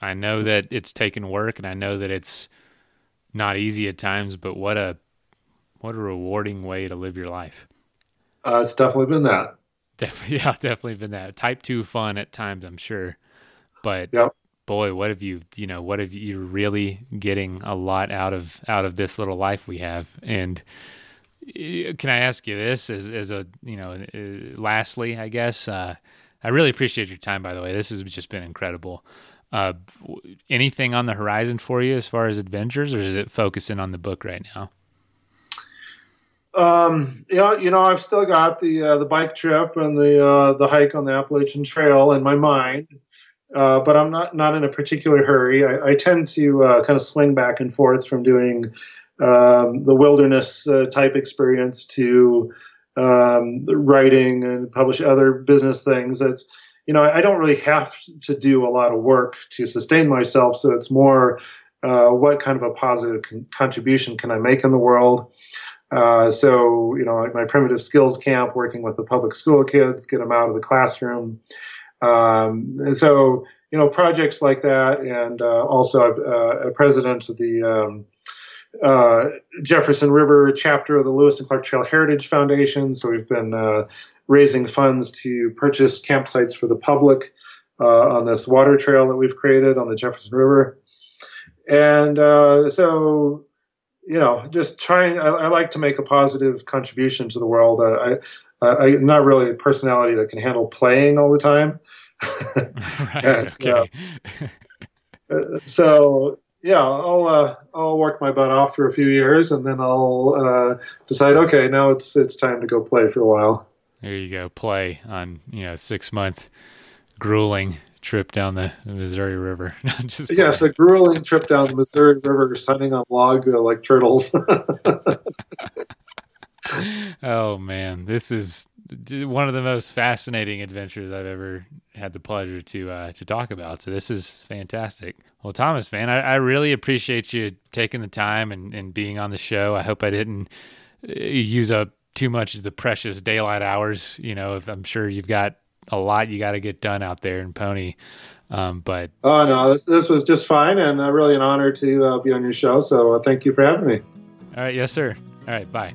I know that it's taken work, and I know that it's not easy at times, but what a what a rewarding way to live your life. Uh, it's definitely been that. Definitely, yeah, definitely been that. Type two fun at times, I'm sure. But yep. boy, what have you, you know, what have you, really getting a lot out of out of this little life we have. And eh, can I ask you this as as a, you know, uh, lastly, I guess, uh, I really appreciate your time. By the way, this has just been incredible. Uh, anything on the horizon for you as far as adventures, or is it focusing on the book right now? Um, yeah, you know, I've still got the uh, the bike trip and the uh, the hike on the Appalachian Trail in my mind, uh, but I'm not not in a particular hurry. I, I tend to uh, kind of swing back and forth from doing um, the wilderness uh, type experience to um, writing and publish other business things. It's you know, I don't really have to do a lot of work to sustain myself, so it's more uh, what kind of a positive con- contribution can I make in the world. Uh, so, you know, my primitive skills camp, working with the public school kids, get them out of the classroom. Um, and so, you know, projects like that, and uh, also uh, a president of the um, uh, Jefferson River chapter of the Lewis and Clark Trail Heritage Foundation. So we've been uh, raising funds to purchase campsites for the public on this water trail that we've created on the Jefferson River. And so you know, just trying. I, I, like to make a positive contribution to the world. Uh, I, not really a personality that can handle playing all the time. right, and, okay. Uh, so yeah, I'll uh, I'll work my butt off for a few years, and then I'll uh, decide. Okay, now it's it's time to go play for a while. There you go, play on you know six month grueling trip down the Missouri River. Just yes, a grueling trip down the Missouri River, sunning on log uh, like turtles. oh man, this is one of the most fascinating adventures I've ever had the pleasure to uh, to talk about. So this is fantastic. Well, Thomas, man, I, I really appreciate you taking the time and, and being on the show. I hope I didn't uh, use up too much of the precious daylight hours. You know, if I'm sure you've got a lot you got to get done out there in Pony. Um, but oh no, this this was just fine, and uh, really an honor to uh, be on your show. So uh, thank you for having me. All right, yes, sir. All right, bye.